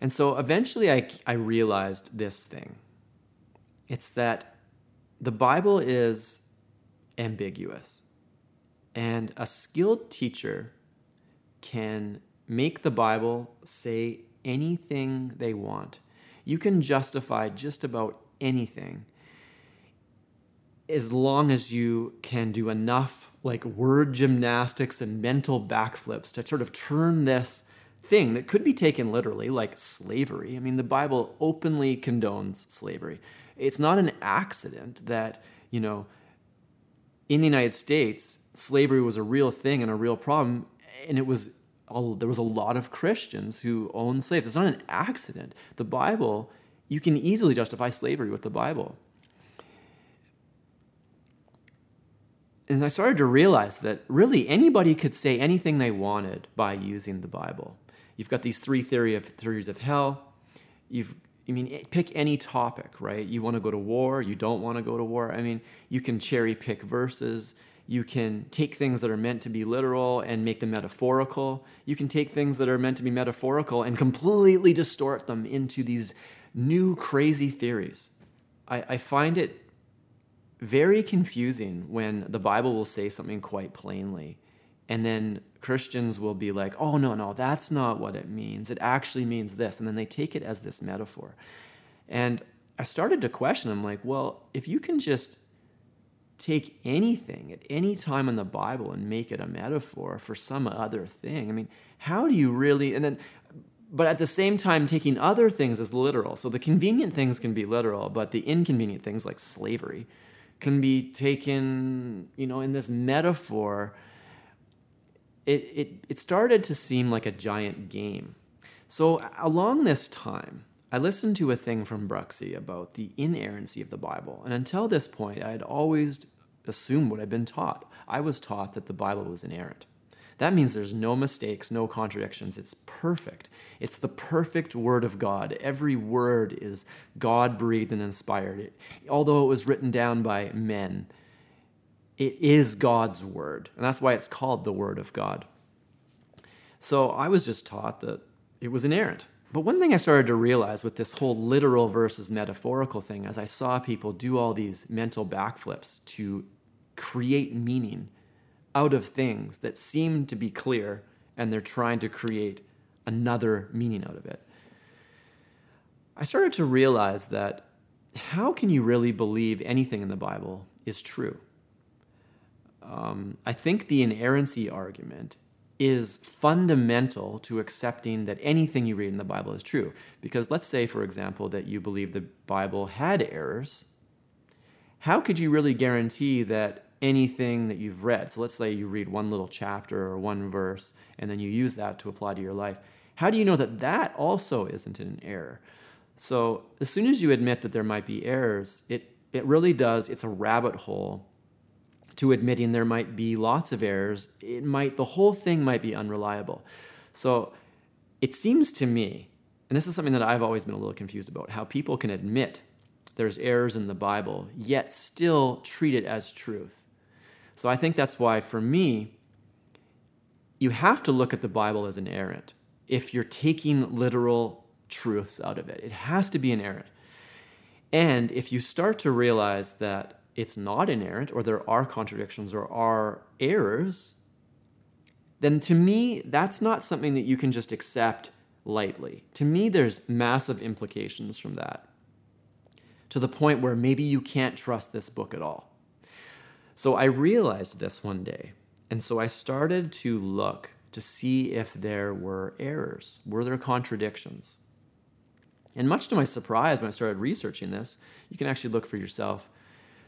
And so eventually I, I realized this thing. It's that the Bible is ambiguous. And a skilled teacher can make the Bible say anything they want. You can justify just about anything as long as you can do enough like word gymnastics and mental backflips to sort of turn this thing that could be taken literally like slavery. I mean, the Bible openly condones slavery. It's not an accident that, you know, in the United States, slavery was a real thing and a real problem and it was there was a lot of Christians who owned slaves. It's not an accident. The Bible, you can easily justify slavery with the Bible. And I started to realize that really anybody could say anything they wanted by using the Bible. You've got these three theory of, theories of hell. You've I mean, eh, pick any topic, right? You want to go to war, you don't want to go to war. I mean, you can cherry pick verses. You can take things that are meant to be literal and make them metaphorical. You can take things that are meant to be metaphorical and completely distort them into these new crazy theories. I, I find it very confusing when the Bible will say something quite plainly and then Christians will be like, oh, no, no, that's not what it means. It actually means this. And then they take it as this metaphor. And I started to question, I'm like, well, if you can just take anything at any time in the Bible and make it a metaphor for some other thing. I mean, how do you really, and then, but at the same time, taking other things as literal. So the convenient things can be literal, but the inconvenient things like slavery can be taken, you know, in this metaphor. It, it, it started to seem like a giant game. So along this time, I listened to a thing from Bruxy about the inerrancy of the Bible, and until this point, I had always assumed what I've been taught. I was taught that the Bible was inerrant. That means there's no mistakes, no contradictions. It's perfect. It's the perfect Word of God. Every word is God breathed and inspired. It, although it was written down by men, it is God's Word. And that's why it's called the Word of God. So I was just taught that it was inerrant. But one thing I started to realize with this whole literal versus metaphorical thing, as I saw people do all these mental backflips to create meaning out of things that seem to be clear and they're trying to create another meaning out of it. I started to realize that how can you really believe anything in the Bible is true? Um, I think the inerrancy argument is fundamental to accepting that anything you read in the Bible is true. Because let's say, for example, that you believe the Bible had errors. How could you really guarantee that anything that you've read, so let's say you read one little chapter or one verse, and then you use that to apply to your life, how do you know that that also isn't an error? So as soon as you admit that there might be errors, it, it really does, it's a rabbit hole to admitting there might be lots of errors. It might, the whole thing might be unreliable. So it seems to me, and this is something that I've always been a little confused about, how people can admit there's errors in the Bible, yet still treat it as truth. So I think that's why, for me, you have to look at the Bible as inerrant if you're taking literal truths out of it. It has to be inerrant. And if you start to realize that it's not inerrant or there are contradictions or are errors, then to me, that's not something that you can just accept lightly. To me, there's massive implications from that to the point where maybe you can't trust this book at all. So I realized this one day. And so I started to look to see if there were errors. Were there contradictions? And much to my surprise, when I started researching this, you can actually look for yourself.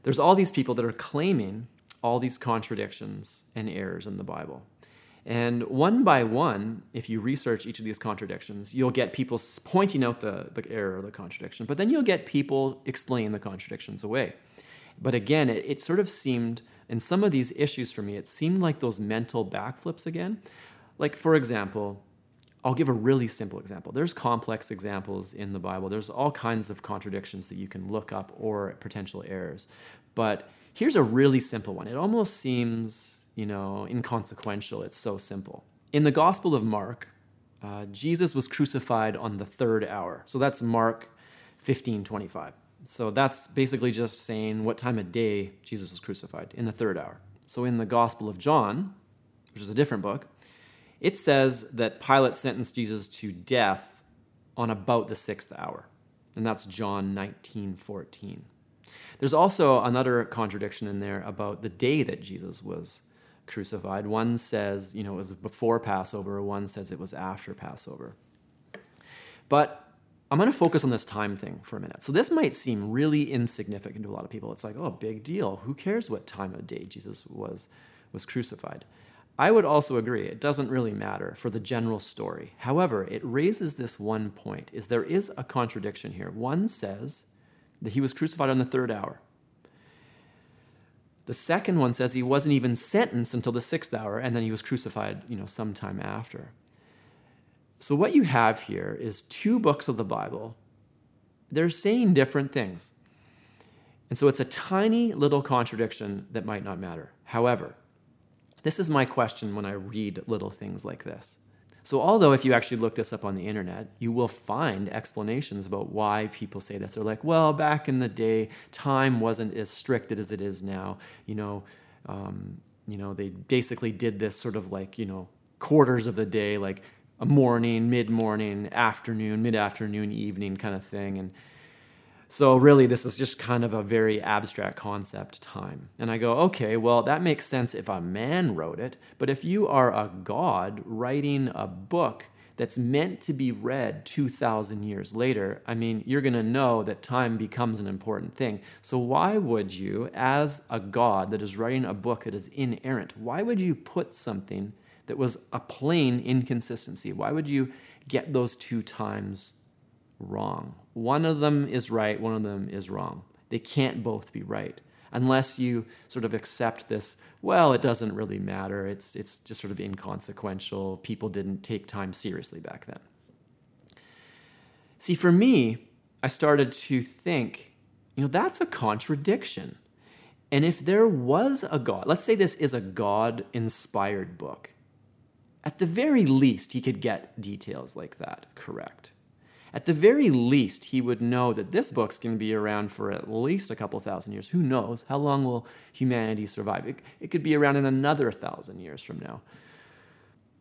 There's all these people that are claiming all these contradictions and errors in the Bible. And one by one, if you research each of these contradictions, you'll get people pointing out the, the error or the contradiction, but then you'll get people explaining the contradictions away. But again, it, it sort of seemed, in some of these issues for me, it seemed like those mental backflips again. Like, for example, I'll give a really simple example. There's complex examples in the Bible. There's all kinds of contradictions that you can look up or potential errors. But here's a really simple one. It almost seems you know, inconsequential. It's so simple. In the Gospel of Mark, uh, Jesus was crucified on the third hour. So that's Mark 15 25. So that's basically just saying what time of day Jesus was crucified in the third hour. So in the Gospel of John, which is a different book, it says that Pilate sentenced Jesus to death on about the sixth hour. And that's John 19 14. There's also another contradiction in there about the day that Jesus was crucified. One says, you know, it was before Passover, one says it was after Passover. But I'm going to focus on this time thing for a minute. So this might seem really insignificant to a lot of people. It's like, oh, big deal. Who cares what time of day Jesus was was crucified? I would also agree. It doesn't really matter for the general story. However, it raises this one point is there is a contradiction here. One says that he was crucified on the third hour. The second one says he wasn't even sentenced until the sixth hour, and then he was crucified, you know, sometime after. So what you have here is two books of the Bible. They're saying different things. And so it's a tiny little contradiction that might not matter. However, this is my question when I read little things like this. So, although if you actually look this up on the internet, you will find explanations about why people say this. They're like, well, back in the day, time wasn't as strict as it is now. You know, um, you know, they basically did this sort of like, you know, quarters of the day, like a morning, mid morning, afternoon, mid afternoon, evening kind of thing. And so, really, this is just kind of a very abstract concept, time. And I go, okay, well, that makes sense if a man wrote it, but if you are a God writing a book that's meant to be read 2,000 years later, I mean, you're going to know that time becomes an important thing. So, why would you, as a God that is writing a book that is inerrant, why would you put something that was a plain inconsistency? Why would you get those two times wrong? One of them is right, one of them is wrong. They can't both be right unless you sort of accept this, well, it doesn't really matter. It's, it's just sort of inconsequential. People didn't take time seriously back then. See, for me, I started to think, you know, that's a contradiction. And if there was a God, let's say this is a God inspired book, at the very least, he could get details like that correct. at the very least, he would know that this book's going to be around for at least a couple thousand years. Who knows? How long will humanity survive? It, it could be around in another thousand years from now.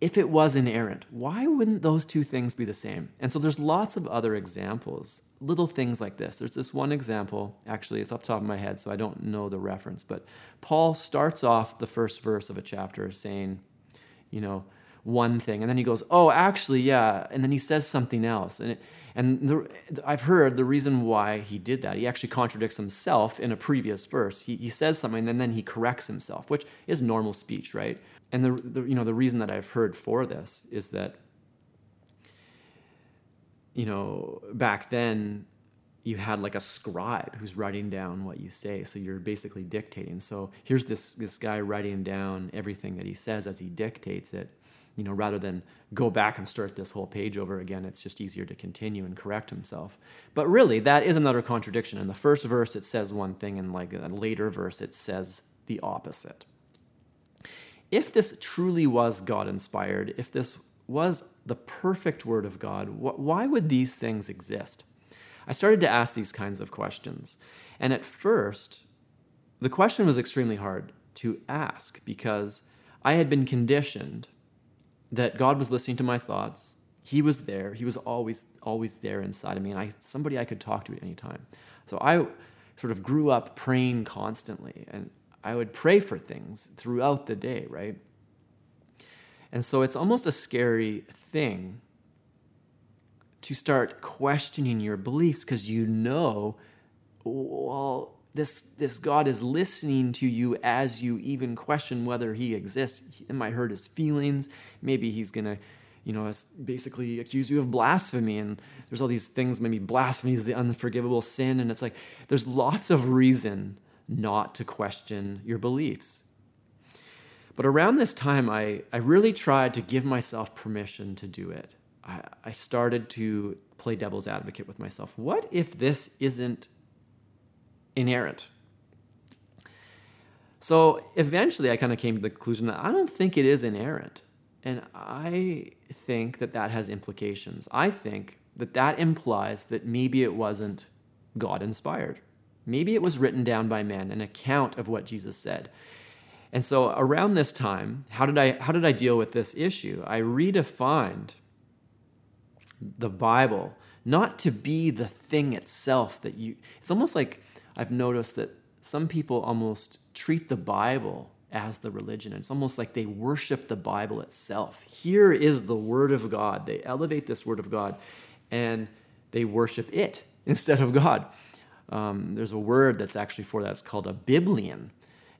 If it was inerrant, why wouldn't those two things be the same? And so there's lots of other examples, little things like this. There's this one example, actually, it's the top of my head, so I don't know the reference, but Paul starts off the first verse of a chapter saying, you know, one thing, and then he goes, "Oh, actually, yeah," and then he says something else, and it, and the, I've heard the reason why he did that. He actually contradicts himself in a previous verse. He, he says something, and then he corrects himself, which is normal speech, right? And the, the you know the reason that I've heard for this is that you know back then you had like a scribe who's writing down what you say so you're basically dictating so here's this this guy writing down everything that he says as he dictates it you know, rather than go back and start this whole page over again, it's just easier to continue and correct himself. But really, that is another contradiction. In the first verse, it says one thing, and like a later verse, it says the opposite. If this truly was God inspired, if this was the perfect word of God, why would these things exist? I started to ask these kinds of questions. And at first, the question was extremely hard to ask because I had been conditioned that God was listening to my thoughts. He was there. He was always always there inside of me, and I somebody I could talk to at any time. So I sort of grew up praying constantly, and I would pray for things throughout the day, right? And so it's almost a scary thing to start questioning your beliefs because you know, well, this, this God is listening to you as you even question whether he exists. It might hurt his feelings. Maybe he's going to, you know, basically accuse you of blasphemy. And there's all these things, maybe blasphemy is the unforgivable sin. And it's like, there's lots of reason not to question your beliefs. But around this time, I, I really tried to give myself permission to do it. I, I started to play devil's advocate with myself. What if this isn't inerrant. So eventually, I kind of came to the conclusion that I don't think it is inerrant. And I think that that has implications. I think that that implies that maybe it wasn't God inspired. Maybe it was written down by men, an account of what Jesus said. And so around this time, how did I how did I deal with this issue? I redefined the Bible not to be the thing itself that you it's almost like I've noticed that some people almost treat the Bible as the religion. It's almost like they worship the Bible itself. Here is the Word of God. They elevate this Word of God and they worship it instead of God. Um, there's a word that's actually for that. It's called a Biblian.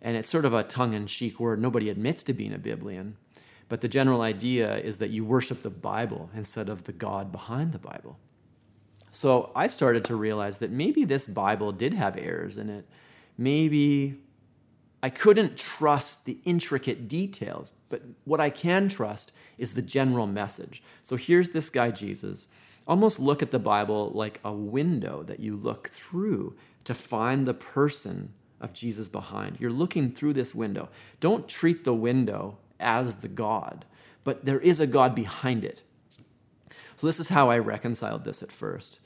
And it's sort of a tongue in cheek word. Nobody admits to being a Biblian. But the general idea is that you worship the Bible instead of the God behind the Bible. So I started to realize that maybe this Bible did have errors in it. Maybe I couldn't trust the intricate details, but what I can trust is the general message. So here's this guy, Jesus. Almost look at the Bible like a window that you look through to find the person of Jesus behind. You're looking through this window. Don't treat the window as the God, but there is a God behind it. So, this is how I reconciled this at first.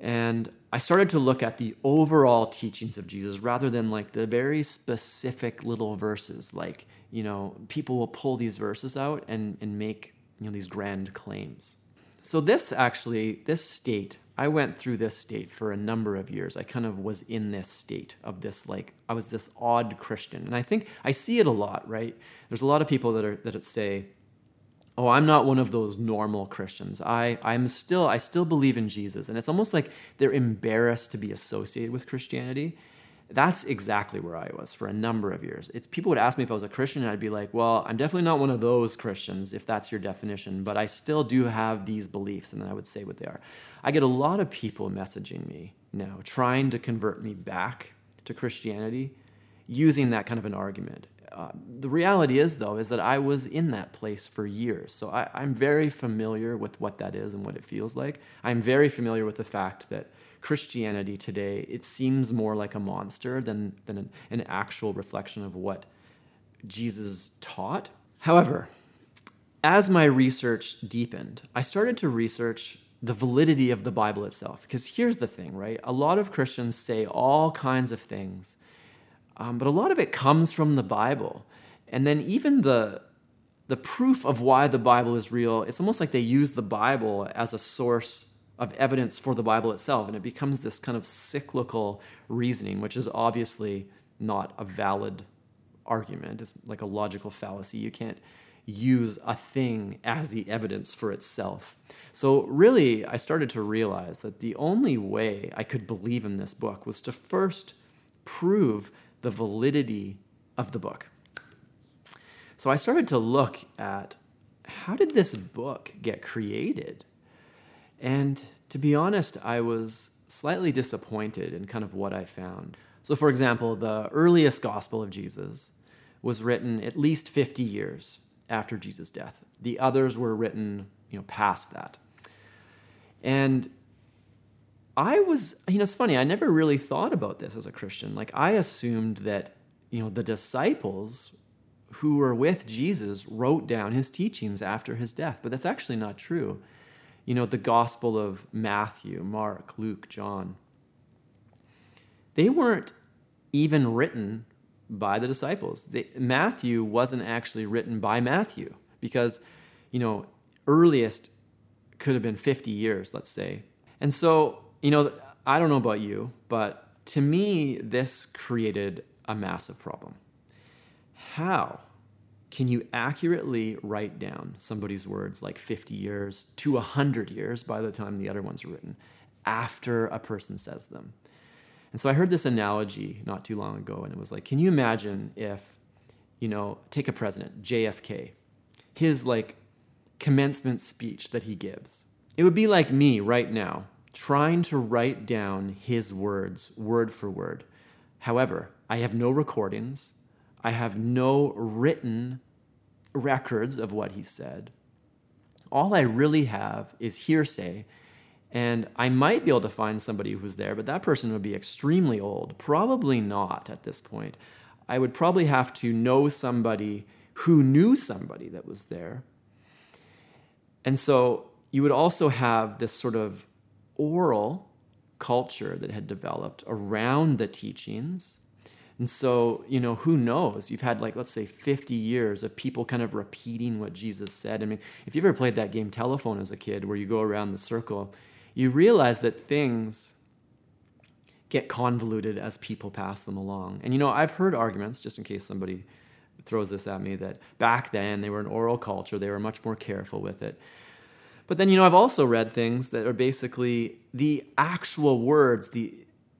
And I started to look at the overall teachings of Jesus rather than like the very specific little verses. Like, you know, people will pull these verses out and, and make, you know, these grand claims. So, this actually, this state, I went through this state for a number of years. I kind of was in this state of this, like, I was this odd Christian. And I think I see it a lot, right? There's a lot of people that are, that say, oh i'm not one of those normal christians. I i'm still i still believe in jesus. And it's almost like they're embarrassed to be associated with christianity. That's exactly where i was for a number of years. It's people would ask me if i was a christian and i'd be like well i'm definitely not one of those christians if that's your definition but i still do have these beliefs and then i would say what they are. I get a lot of people messaging me now trying to convert me back to christianity using that kind of an argument uh, the reality is, though, is that I was in that place for years. So I, I'm very familiar with what that is and what it feels like. I'm very familiar with the fact that Christianity today, it seems more like a monster than, than an, an actual reflection of what Jesus taught. However, as my research deepened, I started to research the validity of the Bible itself. Because here's the thing, right? A lot of Christians say all kinds of things, um, but a lot of it comes from the Bible. And then even the the proof of why the Bible is real, it's almost like they use the Bible as a source of evidence for the Bible itself. And it becomes this kind of cyclical reasoning, which is obviously not a valid argument. It's like a logical fallacy. You can't use a thing as the evidence for itself. So, really, I started to realize that the only way I could believe in this book was to first prove the validity of the book. So, I started to look at how did this book get created? And to be honest, I was slightly disappointed in kind of what I found. So, for example, the earliest gospel of Jesus was written at least 50 years after Jesus' death. The others were written, you know, past that. And I was, you know, it's funny, I never really thought about this as a Christian. Like, I assumed that, you know, the disciples who were with Jesus wrote down his teachings after his death, but that's actually not true. You know, the Gospel of Matthew, Mark, Luke, John, they weren't even written by the disciples. They, Matthew wasn't actually written by Matthew because, you know, earliest could have been 50 years, let's say. And so, you know, I don't know about you, but to me, this created a massive problem. How can you accurately write down somebody's words like 50 years to 100 years by the time the other ones are written after a person says them? And so I heard this analogy not too long ago, and it was like, can you imagine if, you know, take a president, JFK, his like commencement speech that he gives? It would be like me right now trying to write down his words word for word. However, I have no recordings, I have no written records of what he said. All I really have is hearsay and I might be able to find somebody who's there, but that person would be extremely old. Probably not at this point. I would probably have to know somebody who knew somebody that was there. And so you would also have this sort of oral culture that had developed around the teachings. And so, you know, who knows? You've had like, let's say, 50 years of people kind of repeating what Jesus said. I mean, if you've ever played that game telephone as a kid where you go around the circle you realize that things get convoluted as people pass them along. And you know, I've heard arguments, just in case somebody throws this at me, that back then they were an oral culture, they were much more careful with it. But then, you know, I've also read things that are basically the actual words, the,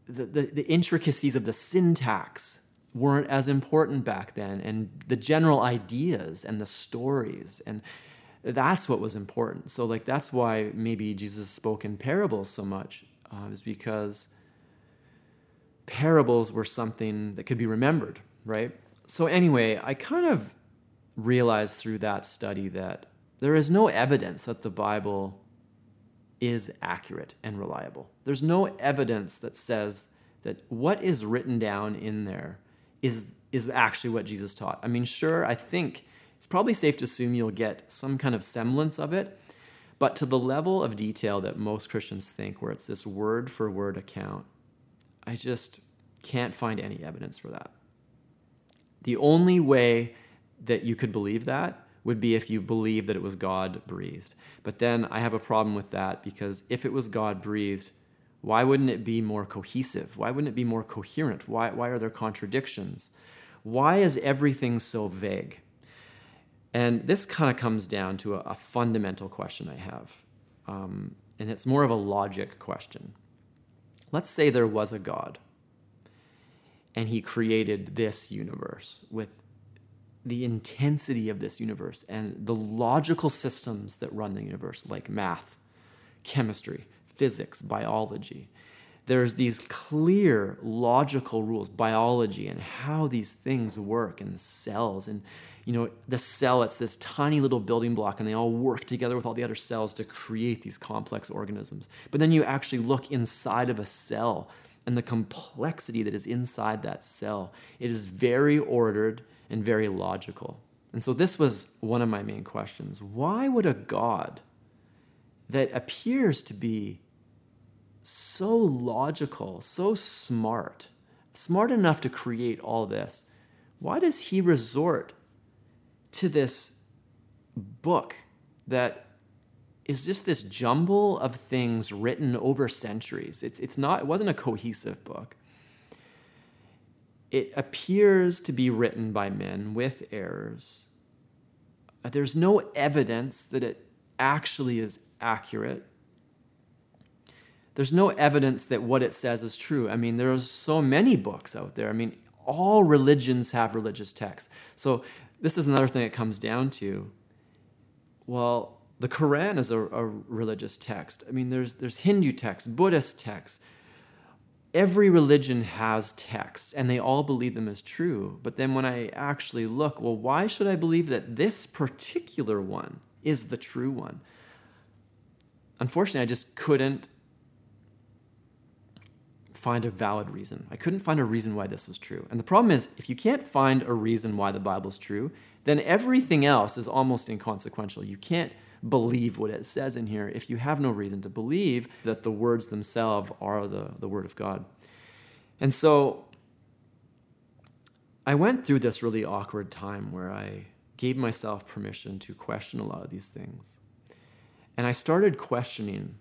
the, the, the intricacies of the syntax weren't as important back then, and the general ideas and the stories and that's what was important. So like that's why maybe Jesus spoke in parables so much, uh, is because parables were something that could be remembered, right? So anyway, I kind of realized through that study that there is no evidence that the Bible is accurate and reliable. There's no evidence that says that what is written down in there is is actually what Jesus taught. I mean, sure, I think it's probably safe to assume you'll get some kind of semblance of it, but to the level of detail that most Christians think, where it's this word for word account, I just can't find any evidence for that. The only way that you could believe that would be if you believe that it was God breathed. But then I have a problem with that because if it was God breathed, why wouldn't it be more cohesive? Why wouldn't it be more coherent? Why, why are there contradictions? Why is everything so vague? And this kind of comes down to a, a, fundamental question I have. Um, and it's more of a logic question. Let's say there was a God and he created this universe with the intensity of this universe and the logical systems that run the universe, like math, chemistry, physics, biology. There's these clear logical rules, biology, and how these things work, and cells, and you know, the cell, it's this tiny little building block, and they all work together with all the other cells to create these complex organisms. But then you actually look inside of a cell and the complexity that is inside that cell. It is very ordered and very logical. And so this was one of my main questions. Why would a God that appears to be so logical, so smart, smart enough to create all this, why does he resort to this book that is just this jumble of things written over centuries? It's, it's not, it wasn't a cohesive book. It appears to be written by men with errors. Uh, there's no evidence that it actually is accurate there's no evidence that what it says is true. I mean, there are so many books out there. I mean, all religions have religious texts. So this is another thing it comes down to. Well, the Quran is a, a religious text. I mean, there's there's Hindu texts, Buddhist texts. Every religion has texts, and they all believe them as true. But then when I actually look, well, why should I believe that this particular one is the true one? Unfortunately, I just couldn't find a valid reason. I couldn't find a reason why this was true. And the problem is, if you can't find a reason why the Bible's true, then everything else is almost inconsequential. You can't believe what it says in here if you have no reason to believe that the words themselves are the, the Word of God. And so I went through this really awkward time where I gave myself permission to question a lot of these things. And I started questioning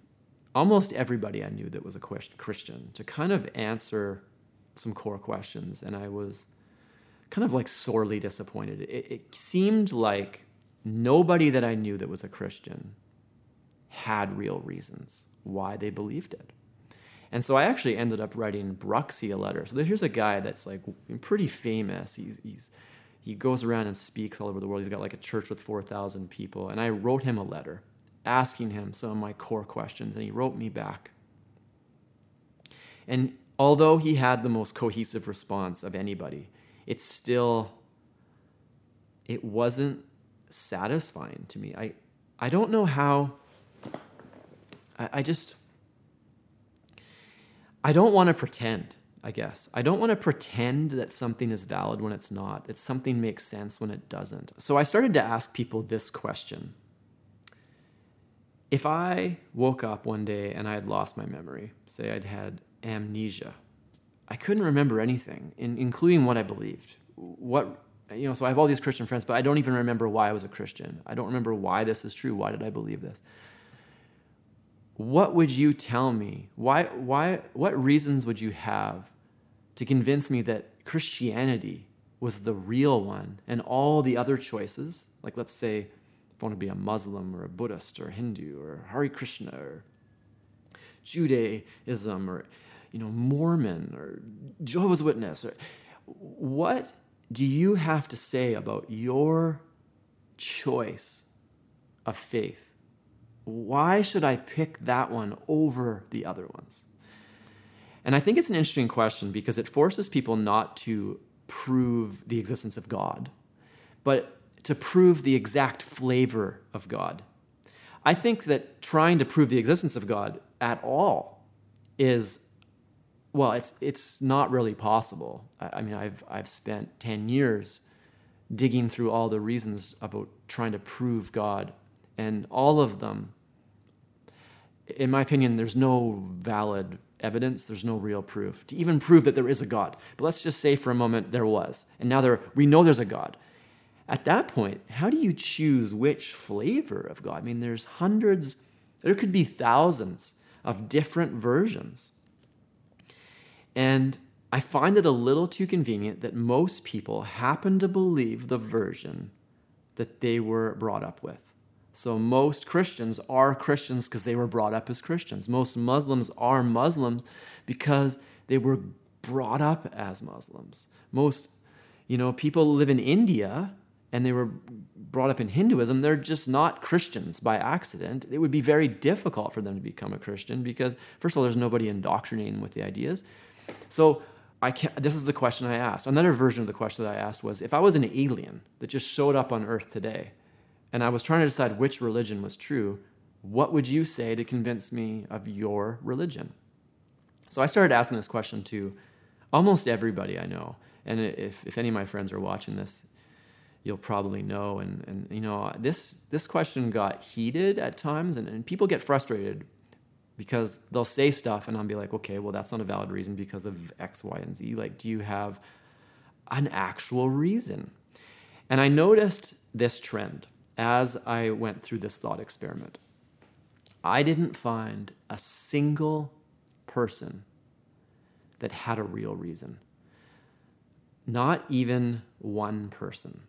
almost everybody I knew that was a Christian to kind of answer some core questions. And I was kind of like sorely disappointed. It, it seemed like nobody that I knew that was a Christian had real reasons why they believed it. And so I actually ended up writing Bruxy a letter. So here's a guy that's like pretty famous. He's, he's he goes around and speaks all over the world. He's got like a church with 4,000 people. And I wrote him a letter asking him some of my core questions, and he wrote me back. And although he had the most cohesive response of anybody, it still it wasn't satisfying to me. I I don't know how I, I just I don't want to pretend, I guess. I don't want to pretend that something is valid when it's not, that something makes sense when it doesn't. So I started to ask people this question if I woke up one day and I had lost my memory, say I'd had amnesia, I couldn't remember anything, in, including what I believed. What you know, so I have all these Christian friends, but I don't even remember why I was a Christian. I don't remember why this is true. Why did I believe this? What would you tell me? Why why what reasons would you have to convince me that Christianity was the real one and all the other choices, like let's say if I want to be a Muslim or a Buddhist or Hindu or Hare Krishna or Judaism or you know Mormon or Jehovah's Witness or what do you have to say about your choice of faith? Why should I pick that one over the other ones? And I think it's an interesting question because it forces people not to prove the existence of God, but to prove the exact flavor of God. I think that trying to prove the existence of God at all is well, it's it's not really possible. I, I mean, I've I've spent ten years digging through all the reasons about trying to prove God, and all of them, in my opinion, there's no valid evidence. There's no real proof to even prove that there is a God. But let's just say for a moment there was, and now there we know there's a God at that point, how do you choose which flavor of God? I mean, there's hundreds, there could be thousands of different versions. And I find it a little too convenient that most people happen to believe the version that they were brought up with. So most Christians are Christians because they were brought up as Christians. Most Muslims are Muslims because they were brought up as Muslims. Most, you know, people live in India and they were brought up in Hinduism, they're just not Christians by accident. It would be very difficult for them to become a Christian because, first of all, there's nobody indoctrinating them with the ideas. So, I can't, this is the question I asked. Another version of the question that I asked was if I was an alien that just showed up on Earth today and I was trying to decide which religion was true, what would you say to convince me of your religion? So I started asking this question to almost everybody I know. And if, if any of my friends are watching this, you'll probably know. And, and you know, this, this question got heated at times, and, and people get frustrated because they'll say stuff, and I'll be like, okay, well, that's not a valid reason because of X, Y, and Z. Like, do you have an actual reason? And I noticed this trend as I went through this thought experiment. I didn't find a single person that had a real reason. Not even one person.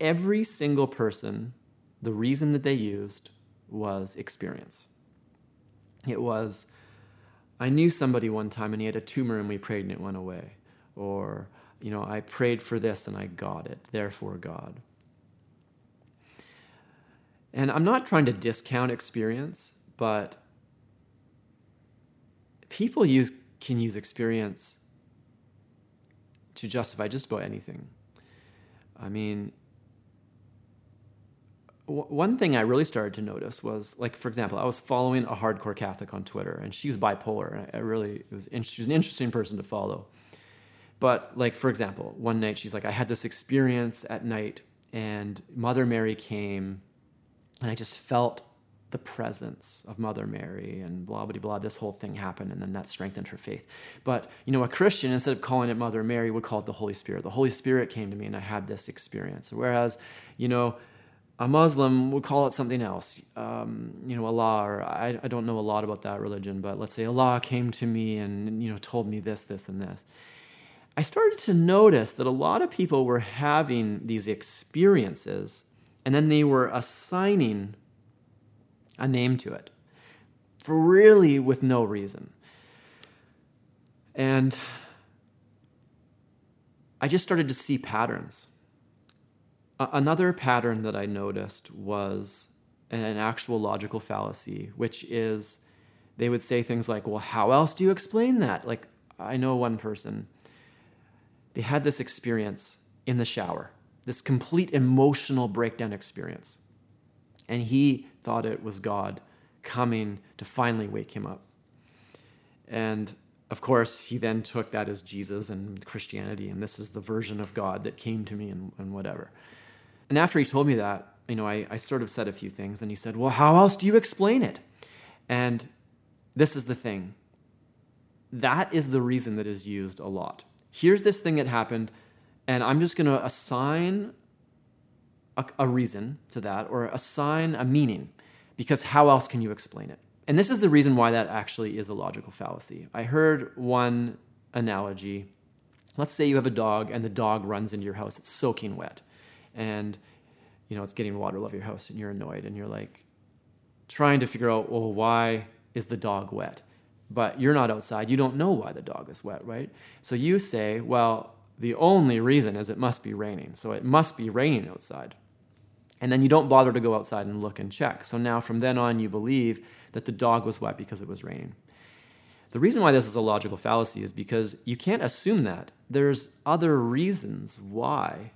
Every single person, the reason that they used was experience. It was, I knew somebody one time and he had a tumor and we prayed and it went away. Or, you know, I prayed for this and I got it, therefore God. And I'm not trying to discount experience, but people use can use experience to justify just about anything. I mean, one thing I really started to notice was, like, for example, I was following a hardcore Catholic on Twitter, and she's bipolar. And I really, it was, she was an interesting person to follow. But, like, for example, one night she's like, I had this experience at night, and Mother Mary came, and I just felt the presence of Mother Mary and blah, blah, blah. This whole thing happened, and then that strengthened her faith. But, you know, a Christian, instead of calling it Mother Mary, would call it the Holy Spirit. The Holy Spirit came to me, and I had this experience. Whereas, you know, a Muslim would call it something else, um, you know, Allah, or I, I don't know a lot about that religion, but let's say Allah came to me and, you know, told me this, this, and this. I started to notice that a lot of people were having these experiences and then they were assigning a name to it for really with no reason. And I just started to see patterns. Another pattern that I noticed was an actual logical fallacy, which is they would say things like, Well, how else do you explain that? Like, I know one person, they had this experience in the shower, this complete emotional breakdown experience. And he thought it was God coming to finally wake him up. And of course, he then took that as Jesus and Christianity, and this is the version of God that came to me and, and whatever. And after he told me that, you know, I, I sort of said a few things, and he said, Well, how else do you explain it? And this is the thing that is the reason that is used a lot. Here's this thing that happened, and I'm just going to assign a, a reason to that or assign a meaning because how else can you explain it? And this is the reason why that actually is a logical fallacy. I heard one analogy. Let's say you have a dog and the dog runs into your house. It's soaking wet. And you know, it's getting water all over your house and you're annoyed and you're like trying to figure out, well, why is the dog wet? But you're not outside. You don't know why the dog is wet, right? So you say, well, the only reason is it must be raining. So it must be raining outside. And then you don't bother to go outside and look and check. So now from then on, you believe that the dog was wet because it was raining. The reason why this is a logical fallacy is because you can't assume that. There's other reasons why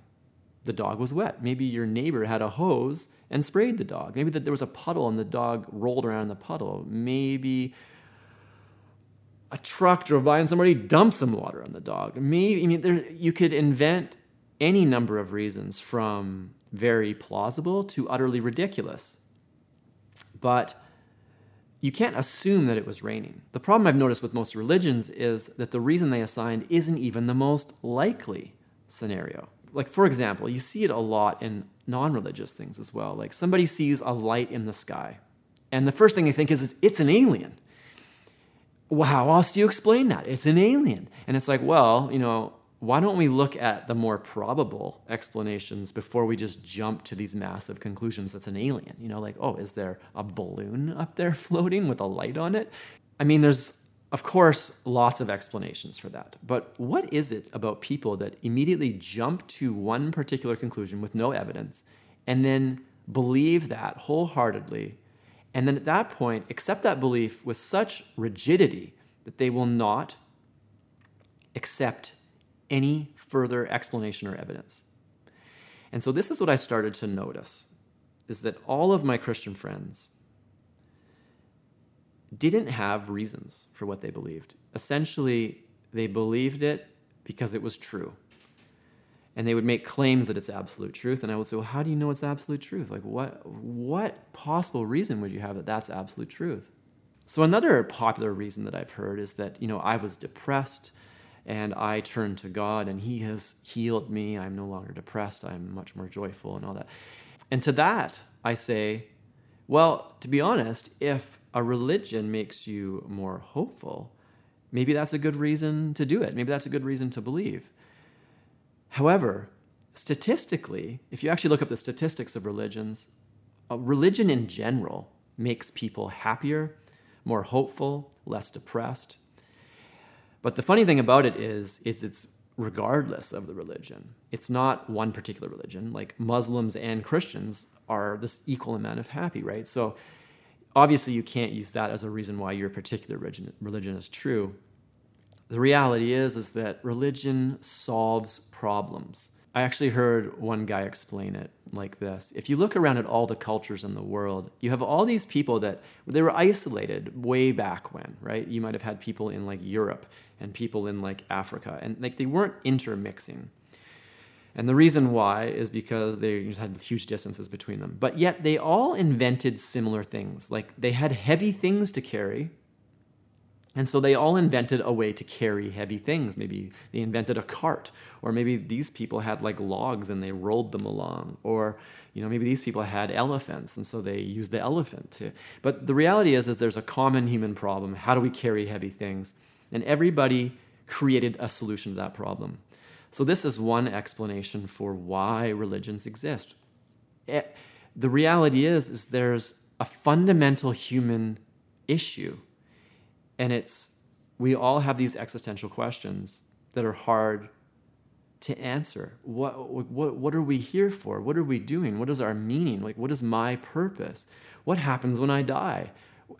the dog was wet. Maybe your neighbor had a hose and sprayed the dog. Maybe that there was a puddle and the dog rolled around in the puddle. Maybe a truck drove by and somebody dumped some water on the dog. Maybe I mean there, you could invent any number of reasons from very plausible to utterly ridiculous. But you can't assume that it was raining. The problem I've noticed with most religions is that the reason they assigned isn't even the most likely scenario. Like, for example, you see it a lot in non religious things as well. Like, somebody sees a light in the sky, and the first thing they think is, it's an alien. Well, how else do you explain that? It's an alien. And it's like, well, you know, why don't we look at the more probable explanations before we just jump to these massive conclusions that's an alien? You know, like, oh, is there a balloon up there floating with a light on it? I mean, there's, of course, lots of explanations for that. But what is it about people that immediately jump to one particular conclusion with no evidence and then believe that wholeheartedly? And then at that point, accept that belief with such rigidity that they will not accept any further explanation or evidence. And so this is what I started to notice is that all of my Christian friends didn't have reasons for what they believed. Essentially, they believed it because it was true. and they would make claims that it's absolute truth and i would say well how do you know it's absolute truth? Like what what possible reason would you have that that's absolute truth? So another popular reason that i've heard is that you know i was depressed and i turned to god and he has healed me. I'm no longer depressed. I'm much more joyful and all that. And to that i say well to be honest if a religion makes you more hopeful maybe that's a good reason to do it maybe that's a good reason to believe However, statistically, if you actually look up the statistics of religions, uh, religion in general makes people happier, more hopeful, less depressed. But the funny thing about it is, is it's regardless of the religion. It's not one particular religion. Like Muslims and Christians are this equal amount of happy, right? So obviously you can't use that as a reason why your particular religion, religion is true. The reality is is that religion solves problems. I actually heard one guy explain it like this. If you look around at all the cultures in the world, you have all these people that they were isolated way back when, right? You might have had people in like Europe and people in like Africa and like they weren't intermixing. And the reason why is because they just had huge distances between them. But yet they all invented similar things. Like they had heavy things to carry, and so they all invented a way to carry heavy things. Maybe they invented a cart, or maybe these people had like logs and they rolled them along, or you know maybe these people had elephants and so they used the elephant to. But the reality is, is there's a common human problem. How do we carry heavy things? And everybody created a solution to that problem. So this is one explanation for why religions exist. It, eh, the reality is, is there's a fundamental human issue and it's, we all have these existential questions that are hard to answer. What, what, what are we here for? What are we doing? What is our meaning? Like, what is my purpose? What happens when I die?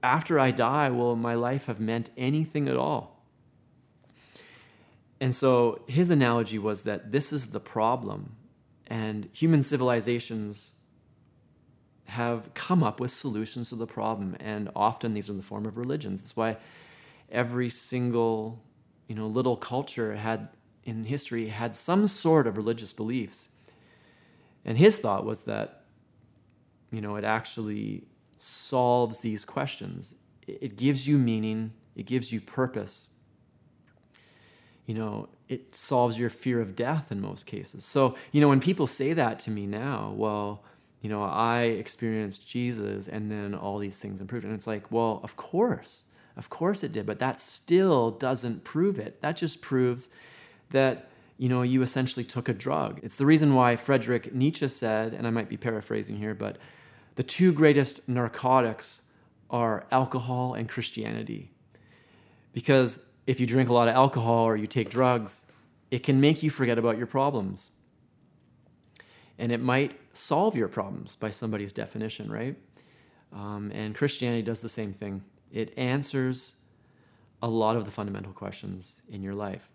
After I die, will my life have meant anything at all? And so his analogy was that this is the problem, and human civilizations have come up with solutions to the problem, and often these are in the form of religions. That's why every single you know little culture had in history had some sort of religious beliefs. And his thought was that you know it actually solves these questions. It gives you meaning it gives you purpose you know it solves your fear of death in most cases so you know when people say that to me now well you know i experienced jesus and then all these things improved and it's like well of course of course it did, but that still doesn't prove it. That just proves that you know you essentially took a drug. It's the reason why Friedrich Nietzsche said, and I might be paraphrasing here, but the two greatest narcotics are alcohol and Christianity. Because if you drink a lot of alcohol or you take drugs, it can make you forget about your problems. And it might solve your problems by somebody's definition, right? Um, and Christianity does the same thing. It answers a lot of the fundamental questions in your life.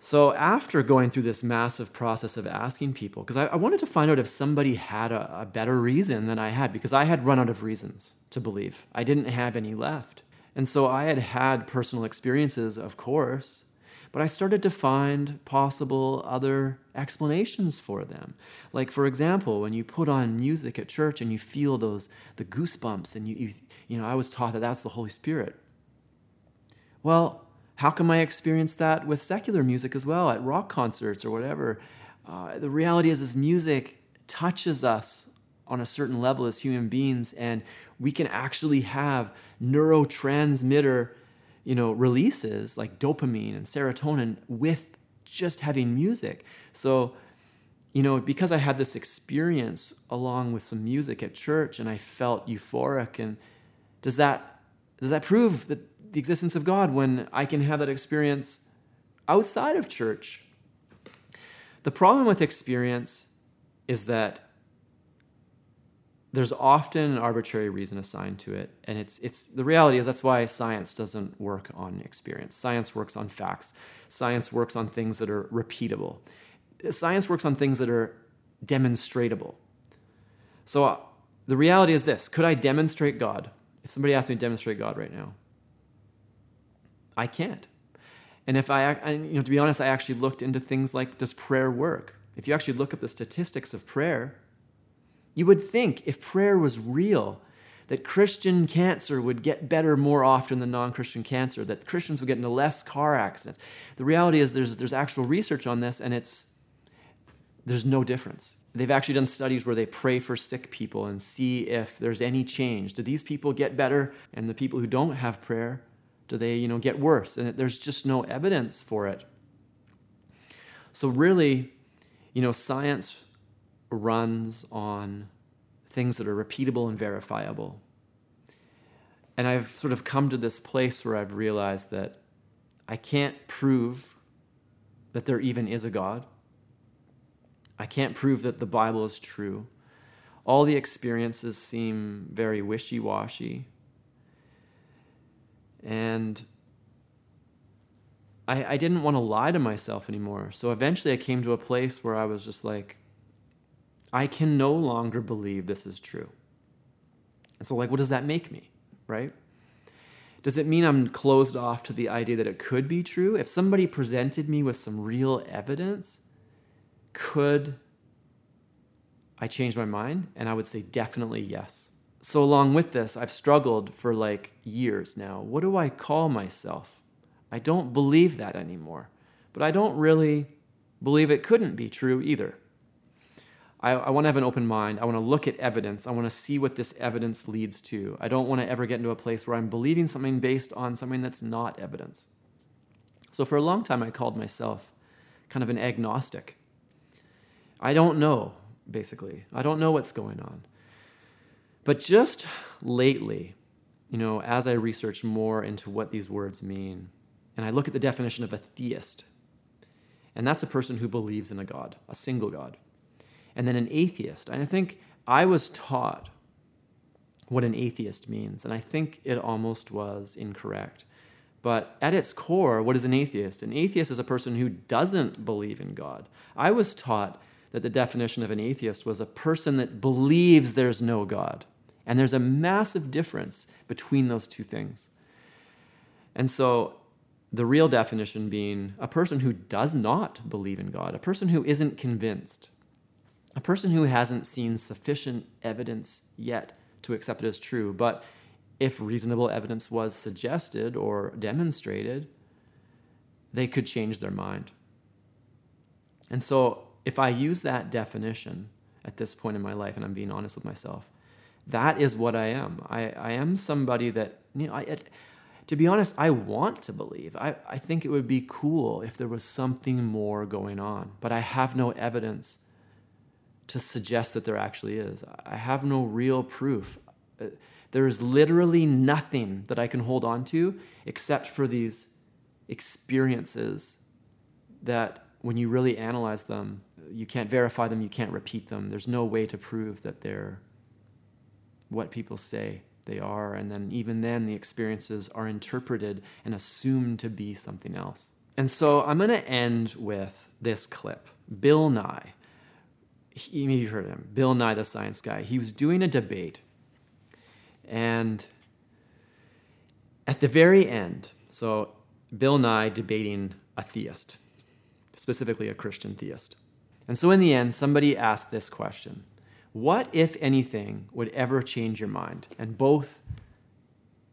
So, after going through this massive process of asking people, because I, I, wanted to find out if somebody had a, a better reason than I had, because I had run out of reasons to believe. I didn't have any left. And so I had had personal experiences, of course, but I started to find possible other explanations for them. Like, for example, when you put on music at church and you feel those, the goosebumps, and you, you, you know, I was taught that that's the Holy Spirit. Well, how come I experience that with secular music as well, at rock concerts or whatever? Uh, the reality is, is music touches us on a certain level as human beings, and we can actually have neurotransmitter you know, releases like dopamine and serotonin with just having music. So, you know, because I had this experience along with some music at church and I felt euphoric and does that does that prove that the existence of God when I can have that experience outside of church? The problem with experience is that there's often an arbitrary reason assigned to it and it's it's the reality is that's why science doesn't work on experience. Science works on facts. Science works on things that are repeatable. Science works on things that are demonstratable. So uh, the reality is this. Could i demonstrate god? If somebody asked me to demonstrate god right now i can't. And if I, you know, to be honest, I actually looked into things like does prayer work? If you actually look up the statistics of prayer, you would think if prayer was real, that Christian cancer would get better more often than non Christian cancer, that Christians would get into less car accidents. The reality is there's, there's actual research on this, and it's, there's no difference. They've actually done studies where they pray for sick people and see if there's any change. Do these people get better? And the people who don't have prayer, do they, you know, get worse? And there's just no evidence for it. So really, you know, science runs on things that are repeatable and verifiable. And I've sort of come to this place where I've realized that I can't prove that there even is a God. I can't prove that the Bible is true. All the experiences seem very wishy washy. And I, I didn't want to lie to myself anymore. So eventually I came to a place where I was just like, I can no longer believe this is true. And so, like, what does that make me, right? Does it mean I'm closed off to the idea that it could be true? If somebody presented me with some real evidence, could I change my mind? And I would say definitely yes. So, along with this, I've struggled for like years now. What do I call myself? I don't believe that anymore, but I don't really believe it couldn't be true either. I, I want to have an open mind. I want to look at evidence. I want to see what this evidence leads to. I don't want to ever get into a place where I'm believing something based on something that's not evidence. So for a long time, I called myself kind of an agnostic. I don't know, basically. I don't know what's going on. But just lately, you know, as I research more into what these words mean, and I look at the definition of a theist, and that's a person who believes in a God, a single God and then an atheist. And I think I was taught what an atheist means, and I think it almost was incorrect. But at its core, what is an atheist? An atheist is a person who doesn't believe in God. I was taught that the definition of an atheist was a person that believes there's no God. And there's a massive difference between those two things. And so, the real definition being a person who does not believe in God, a person who isn't convinced, a person who hasn't seen sufficient evidence yet to accept it as true, but if reasonable evidence was suggested or demonstrated, they could change their mind. And so, if I use that definition at this point in my life, and I'm being honest with myself, that is what I am. I, I am somebody that, you know, I, it, to be honest, I want to believe. I, I think it would be cool if there was something more going on, but I have no evidence to suggest that there actually is. I have no real proof. There is literally nothing that I can hold on to except for these experiences that when you really analyze them, you can't verify them, you can't repeat them. There's no way to prove that they're what people say they are. And then, even then, the experiences are interpreted and assumed to be something else. And so, I'm going to end with this clip Bill Nye he, maybe you've heard of him, Bill Nye the Science Guy. He was doing a debate, and at the very end, so Bill Nye debating a theist, specifically a Christian theist. And so in the end, somebody asked this question What, if anything, would ever change your mind? And both,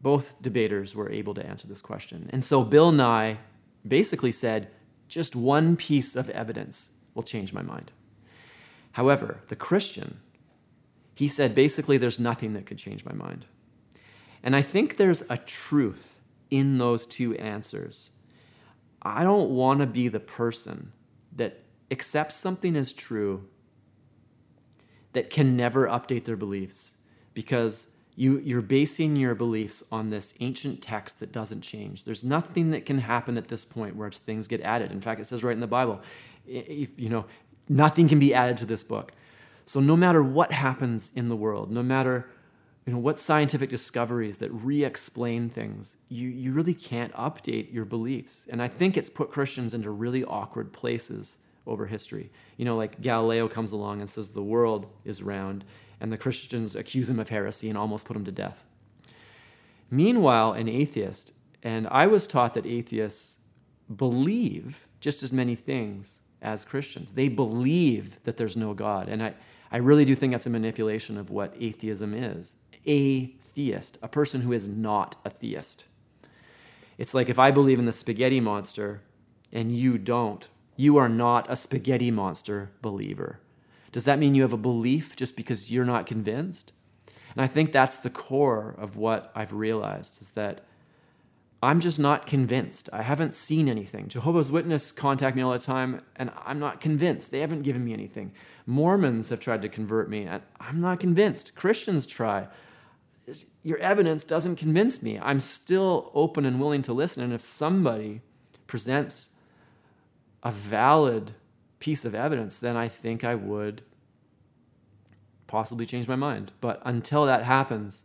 both debaters were able to answer this question. And so Bill Nye basically said, Just one piece of evidence will change my mind. However, the Christian, he said basically there's nothing that could change my mind. And I think there's a truth in those two answers. I don't want to be the person that accepts something as true that can never update their beliefs because you, you're basing your beliefs on this ancient text that doesn't change. There's nothing that can happen at this point where things get added. In fact, it says right in the Bible, if, you know, Nothing can be added to this book. So no matter what happens in the world, no matter you know what scientific discoveries that re-explain things, you, you really can't update your beliefs. And I think it's put Christians into really awkward places over history. You know, like Galileo comes along and says the world is round, and the Christians accuse him of heresy and almost put him to death. Meanwhile, an atheist, and I was taught that atheists believe just as many things as Christians. They believe that there's no God. And I, I really do think that's a manipulation of what atheism is. A theist, a person who is not a theist. It's like if I believe in the spaghetti monster and you don't, you are not a spaghetti monster believer. Does that mean you have a belief just because you're not convinced? And I think that's the core of what I've realized is that I'm just not convinced. I haven't seen anything. Jehovah's Witness contact me all the time, and I'm not convinced. They haven't given me anything. Mormons have tried to convert me, and I'm not convinced. Christians try. Your evidence doesn't convince me. I'm still open and willing to listen. And if somebody presents a valid piece of evidence, then I think I would possibly change my mind. But until that happens,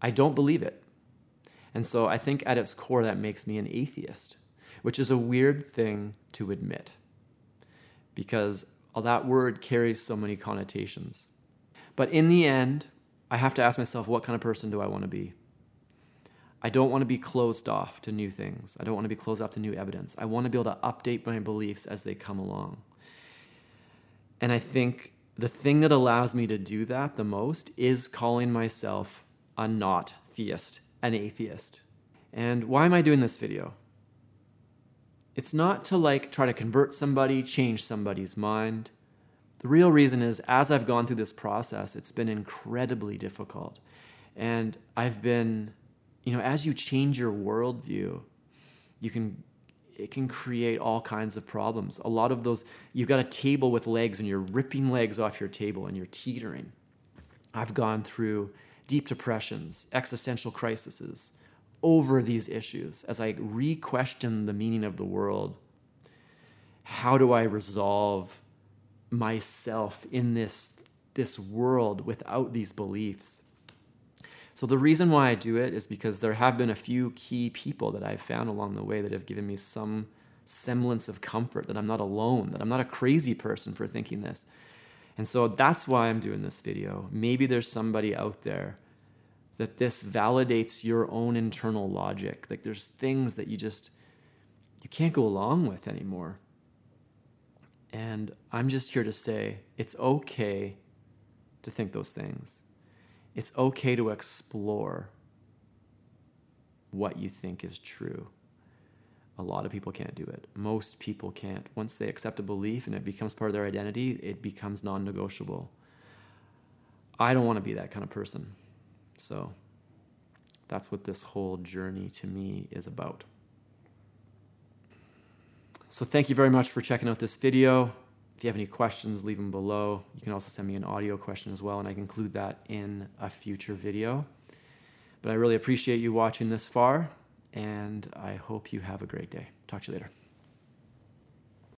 I don't believe it. And so I think at its core, that makes me an atheist, which is a weird thing to admit because that word carries so many connotations. But in the end, I have to ask myself, what kind of person do I want to be? I don't want to be closed off to new things. I don't want to be closed off to new evidence. I want to be able to update my beliefs as they come along. And I think the thing that allows me to do that the most is calling myself a not theist, an atheist. And why am I doing this video? It's not to like try to convert somebody, change somebody's mind. The real reason is as I've gone through this process, it's been incredibly difficult. And I've been, you know, as you change your worldview, you can it can create all kinds of problems. A lot of those, you've got a table with legs and you're ripping legs off your table and you're teetering. I've gone through deep depressions, existential crises over these issues as I re question the meaning of the world. How do I resolve myself in this, this world without these beliefs? So the reason why I do it is because there have been a few key people that I've found along the way that have given me some semblance of comfort that I'm not alone, that I'm not a crazy person for thinking this. And so that's why I'm doing this video. Maybe there's somebody out there that this validates your own internal logic. Like there's things that you just you can't go along with anymore. And I'm just here to say it's okay to think those things it's okay to explore what you think is true. A lot of people can't do it. Most people can't. Once they accept a belief and it becomes part of their identity, it becomes non negotiable. I don't want to be that kind of person. So that's what this whole journey to me is about. So thank you very much for checking out this video. If you have any questions, leave them below. You can also send me an audio question as well, and I can include that in a future video. But I really appreciate you watching this far, and I hope you have a great day. Talk to you later.